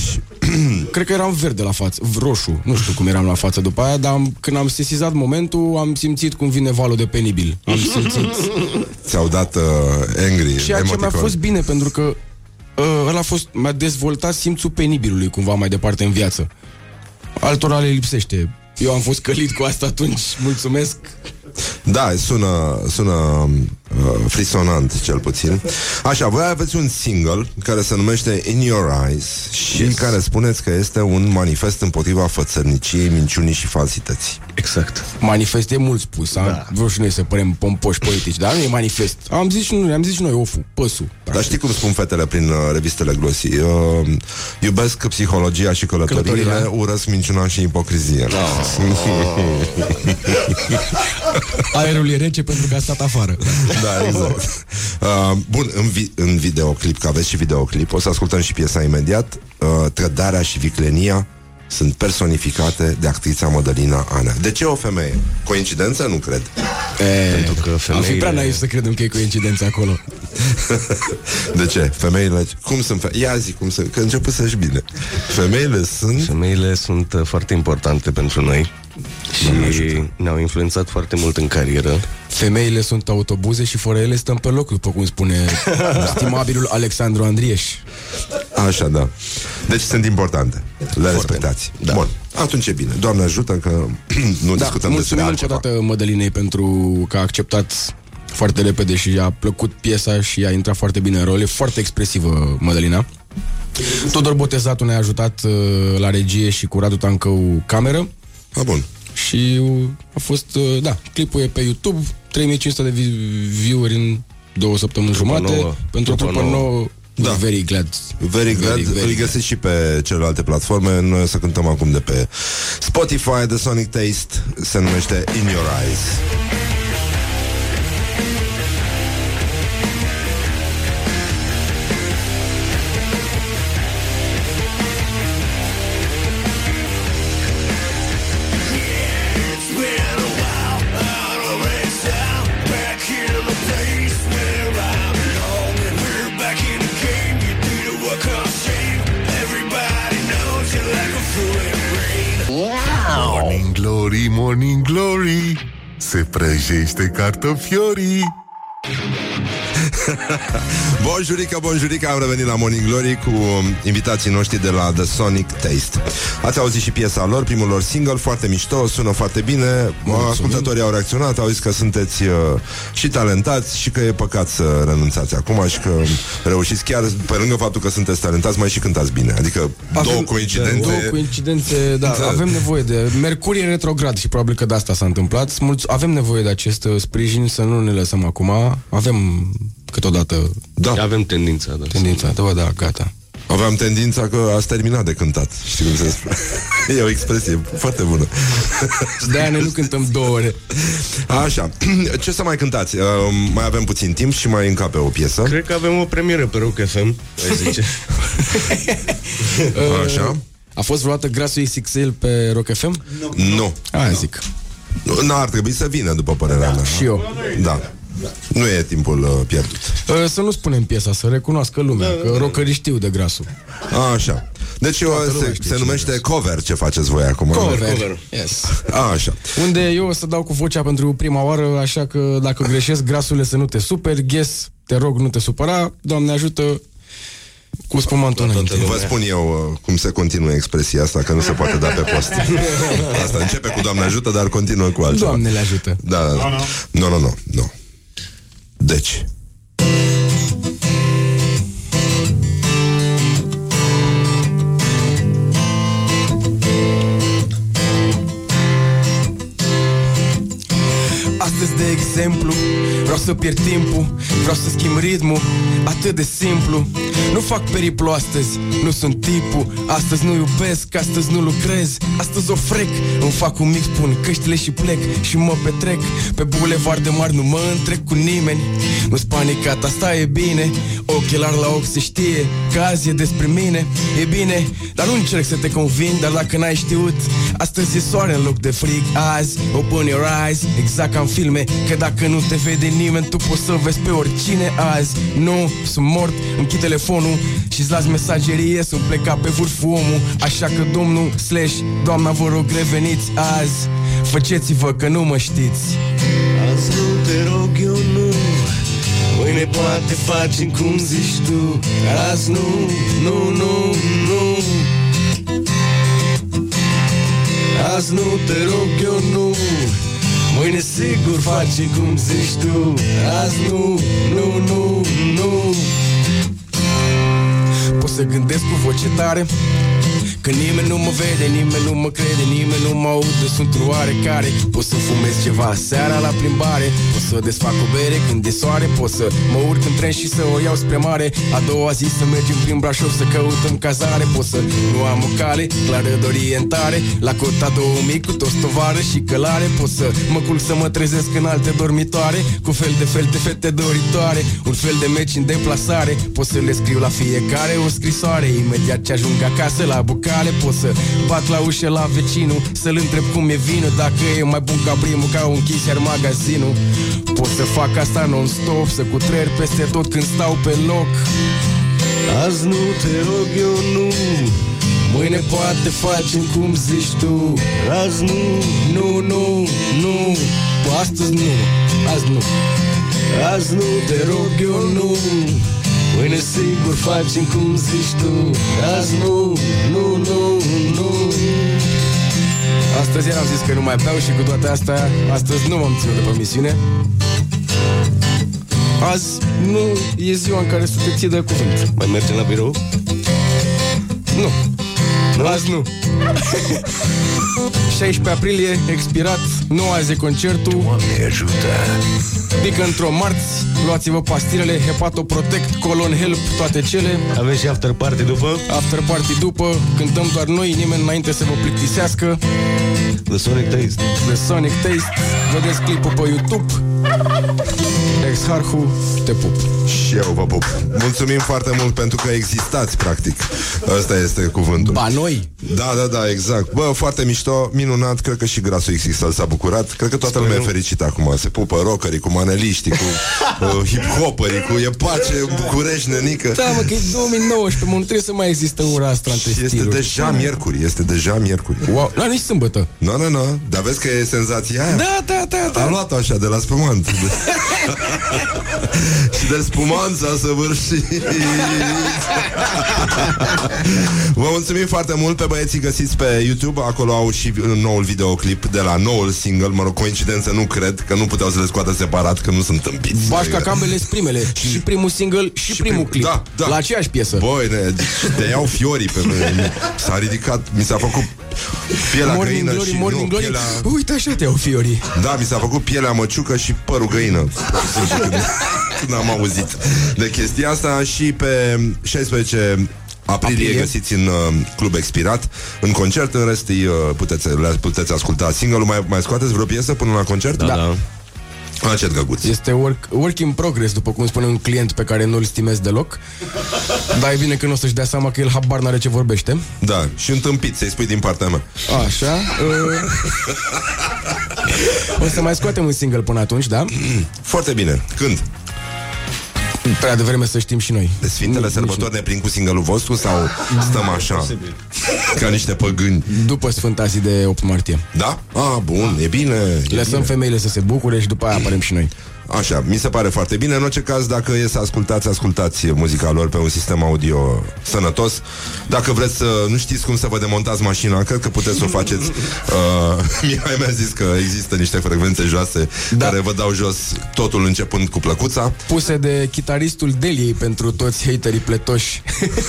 *clears throat* cred că eram verde la față, roșu, nu știu cum eram la față după aia, dar am, când am sesizat momentul, am simțit cum vine valul de penibil. Am simțit. *laughs* Ți-au dat uh, angry Ceea ce mi-a emoticon. fost bine, pentru că uh, ăla a fost, mi-a dezvoltat simțul penibilului cumva mai departe în viață. Altora le lipsește. Eu am fost călit cu asta atunci, mulțumesc. Da, sună, sună uh, frisonant, cel puțin. Așa, voi aveți un single care se numește In Your Eyes și yes. care spuneți că este un manifest împotriva fățărniciei, minciunii și falsității. Exact. Manifest e mult spus, da. Vreau și noi să părem pompoși politici, dar nu e manifest. Am zis și noi, am zis și noi, ofu, păsul. Dar știi cum spun fetele prin uh, revistele glossy? Uh, iubesc psihologia și călătoriile, Călătoria. urăsc minciuna și ipocrizia. *laughs* Aerul e rece pentru că a stat afară. *laughs* Da, *laughs* exact. Uh, bun, în, vi- în videoclip, că aveți și videoclip, o să ascultăm și piesa imediat. Uh, trădarea și viclenia sunt personificate de actrița Mădălina Ana. De ce o femeie? Coincidență? Nu cred. E, Pentru că Am fi femeile... prea naiv să credem că e coincidență acolo. *laughs* De ce? Femeile... Cum sunt? Fe- Ia zi cum sunt, că început să-și bine. Femeile sunt... Femeile sunt uh, foarte importante pentru noi și ne-au influențat foarte mult în carieră. Femeile sunt autobuze și fără ele stăm pe loc, după cum spune *laughs* stimabilul Alexandru Andrieș. Așa, da. Deci sunt importante. Le respectați. Da. Bun. Atunci e bine. Doamne ajută că *clears throat* nu Da, discutăm despre mulțumim încă o altceva. dată Mădălinei pentru că a acceptat foarte repede și a plăcut piesa și a intrat foarte bine în rol. E foarte expresivă Mădălina. Tudor Botezatul ne-a ajutat uh, la regie și cu Radu Tancău cameră. A, bun. Și uh, a fost, uh, da, clipul e pe YouTube, 3500 de vi- view-uri în două săptămâni Trupa jumate. nouă. Pentru o Trupa trupă nouă. nouă, Da. da. very glad. Very glad. Very, very Îl găsiți și pe celelalte platforme. Noi o să cântăm acum de pe Spotify, The Sonic Taste. Se numește In Your Eyes. Morning Glory. Se prăjește cartofiorii *laughs* Bonjurică, bonjurică, am revenit la Morning Glory cu um, invitații noștri de la The Sonic Taste. Ați auzit și piesa lor, primul lor single, foarte mișto, sună foarte bine. Ascultătorii au reacționat, au zis că sunteți uh, și talentați și că e păcat să renunțați acum și că reușiți chiar, pe lângă faptul că sunteți talentați, mai și cântați bine. Adică două coincidențe. Două coincidențe, da, Da. avem nevoie de... Mercurie e retrograd și probabil că de asta s-a întâmplat. Mulți, avem nevoie de acest uh, sprijin, să nu ne lăsăm acum. Avem câteodată Da. Avem tendința, da. tendința, da, da, gata. Aveam tendința că ați terminat de cântat. Știi cum se spune? *laughs* E o expresie foarte bună. De-aia ne nu cântăm două ore. Așa, *clears throat* ce să mai cântați? Uh, mai avem puțin timp și mai încape o piesă. Cred că avem o premieră pe Rock FM, ai zice. *laughs* Așa. A fost vreodată grasul XXL pe Rock FM? Nu. Aia zic. Nu nu ar trebui să vină, după părerea mea. Și eu. Da. Nu e timpul uh, pierdut. Uh, Să nu spunem piesa, să recunoască lumea, că rockerii știu de grasul. Așa. Deci eu, lumea se, știe se ce numește cover ce faceți voi acum. Cover. Yes. Așa. Unde eu o să dau cu vocea pentru prima oară, așa că dacă greșesc, grasule să nu te super, ghes, te rog, nu te supăra, Doamne ajută, cu spumantul înainte. Vă spun eu uh, cum se continuă expresia asta, că nu se poate da pe post. *laughs* Asta începe cu Doamne ajută, dar continuă cu altceva. Doamne le ajută. Da, da, da. Nu, nu, nu, nu. Deci, Astăzi, de exemplu, vreau să pierd timpul Vreau să schimb ritmul, atât de simplu. Nu fac periplu astăzi, nu sunt tipul. Astăzi nu iubesc, astăzi nu lucrez Astăzi o frec, îmi fac un mix, pun căștile și plec Și mă petrec. Pe bulevard de mari Nu mă întrec cu nimeni. Nu-s panicat, asta e bine. Ochelar la ochi se știe că azi e despre mine. E bine, dar nu încerc să te convin Dar dacă n-ai știut, astăzi e soare în loc de frig. Azi, open your eyes, exact ca în filme Că dacă nu te vede nimeni, tu poți să vezi pe oricine azi. Nu, sunt mort, închid telefonul Și-ți las mesagerie, sunt plecat pe vârful omul. Așa că domnul, slash, doamna vă rog reveniți azi. Făceți-vă că nu mă știți. Azi nu te rog eu nu. Mâine poate facem cum zici tu. Dar azi nu, nu, nu, nu. Azi nu te rog eu nu Mâine sigur facem cum zici tu. Azi nu, nu, nu, nu. Pot să gândesc cu voce tare Că nimeni nu mă vede, nimeni nu mă crede Nimeni nu mă aude, sunt oarecare Pot să fumez ceva seara la plimbare. Pot să desfac o bere când e soare Pot să mă urc în tren și să o iau spre mare. A doua zi să mergem prin Brașov să căutăm cazare. Pot să nu am o cale clară de orientare. La cota 2000 cu toți tovară și călare. Pot să mă culc să mă trezesc în alte dormitoare. Cu fel de fel de fete doritoare Un fel de meci în deplasare. Pot să le scriu la fiecare o scrisoare Imediat ce ajung acasă la bucale Pot să bat la ușă la vecinul Să-l întreb cum e vinul Dacă e mai bun ca primul Că au închis iar magazinul. Pot să fac asta non-stop Să cutrer peste tot când stau pe loc. Azi nu te rog eu nu. Mâine poate facem cum zici tu. Azi nu, nu, nu, nu. Astăzi nu, azi nu. Azi nu te rog eu nu Mâine sigur facem cum zici tu Azi nu, nu, nu, nu. Astăzi am zis că nu mai beau și cu toate astea Astăzi nu m-am ținut de pe misiune. Azi nu e ziua în care să te ții de cuvânt. Mai mergem la birou? Nu. Nu? Azi nu. *laughs* 16 aprilie, expirat, nu azi e concertul. Doamne ajută! Pică într-o marți, luați-vă pastilele Hepatoprotect, Colon Help, toate cele. Avem și after party după? After party după, cântăm doar noi, nimeni înainte să vă plictisească. The Sonic Taste. The Sonic Taste, vedeți clipul pe YouTube Ex-Harhu, te pup. Și eu vă pup. Mulțumim foarte mult pentru că existați, practic. Ăsta este cuvântul. Ba noi. Da, da, da, exact. Bă, foarte mișto, minunat Cred că și Grasul XXL s-a bucurat. Cred că toată lumea e fericită acum. Se pupă rockerii cu maneliștii Cu *laughs* uh, hip-hopperii Cu e pace în București, nenică. Da, mă, că e 2019, mă, nu trebuie să mai există ura asta între Și este stiluri. deja miercuri Este deja miercuri. Wow, la nici sâmbătă. Nu, nu, nu Dar vezi că e senzația aia. Da, da, da, da. Am luat-o așa de la spumant. *laughs* Și de spumant s-a săvârșit. *laughs* Vă mulțumim foarte mult pe băieții găsiți pe YouTube. Acolo au și noul videoclip de la noul single. Mă rog, coincidență nu cred Că nu puteau să le scoată separat Că nu sunt împiți. Bașca Cambele sunt primele. *laughs* Și primul single și, și primul prim- clip. da, da. La aceeași piesă. Băi, ne, deci te iau fiorii pe mine S-a ridicat, mi s-a făcut pielea Morning găină glory, și morning nu, glory pielea... Uite așa te iau fiorii Da, mi s-a făcut pielea măciucă și părul găină Pur și simplu, când, când am auzit de chestia asta Și pe 16 aprilie, Aprilie. găsiți în uh, Club Expirat În concert, în rest îi, uh, puteți, le puteți asculta single mai, mai scoateți vreo piesă până la concert? Da, da. A, ce găguț. Este work, work in progress, după cum spune un client pe care nu-l stimez deloc. Dar e bine că nu o să-și dea seama că el habar n-are ce vorbește. Da, și întâmpit, să-i spui din partea mea. Așa uh, O să mai scoatem un single până atunci, da? Foarte bine, când? Prea devreme să știm și noi. De Sfintele Nu- Sărbători ne prind cu single vostru Sau stăm așa? Ca niște păgâni. După Sfânta zi de 8 martie. Da? Ah, bun, e bine e Lăsăm bine. femeile să se bucure și după aia apărăm și noi Așa, mi se pare foarte bine. În orice caz, dacă e să ascultați Ascultați muzica lor pe un sistem audio Sănătos. Dacă vreți să nu știți cum să vă demontați mașina Cred că puteți să o faceți. *laughs* Uh, *laughs* Mihai mi-a zis că există niște frecvențe joase da. Care vă dau jos totul începând cu plăcuța. Puse de chitaristul Deliei pentru toți haterii pletoși.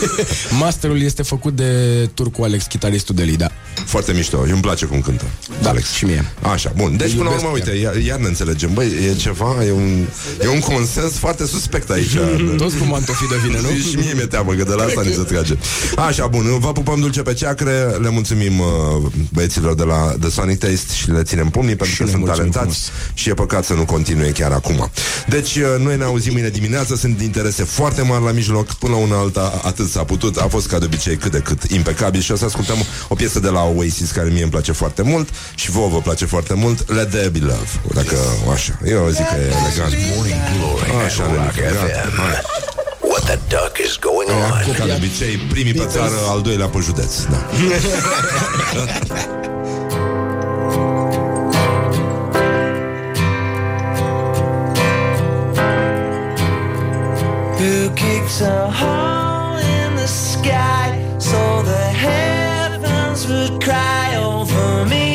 *laughs* Masterul este făcut de Turcu Alex, chitaristul Deliei, da. Foarte mișto, îmi place cum cântă Da, Alex. și mie. Așa, bun, deci Îl până la iubesc urmă, uite, iar, iar ne înțelegem. Băi, e ceva, e un, e un consens foarte suspect aici. *laughs* Toți cu mantofii de vină, nu? Și mie mi-e teamă că de la asta ni se trage. Așa, bun, vă pupăm dulce pe ceacre Le mulțumim uh, băieților de la The Sonic Taste Și le ținem pumnii pentru că ne sunt mulțumim talentați Și e păcat să nu continue chiar acum. Deci, uh, noi ne auzim mâine dimineață Sunt interese foarte mari la mijloc Până la una alta, atât s-a putut A fost ca de obicei cât de cât impecabil Și o să ascultăm o piesă de la Oasis Care mie îmi place foarte mult Și vouă vă place foarte mult Let There Be Love Dacă, așa, eu zic că e elegant Morning Glory Așa, at Rock nenică, gata, FM. hai. What the duck is going on? Ca de obicei, primii pe țară, al doilea pe județ da. *laughs* Who kicks a hole in the sky so the heavens would cry over me?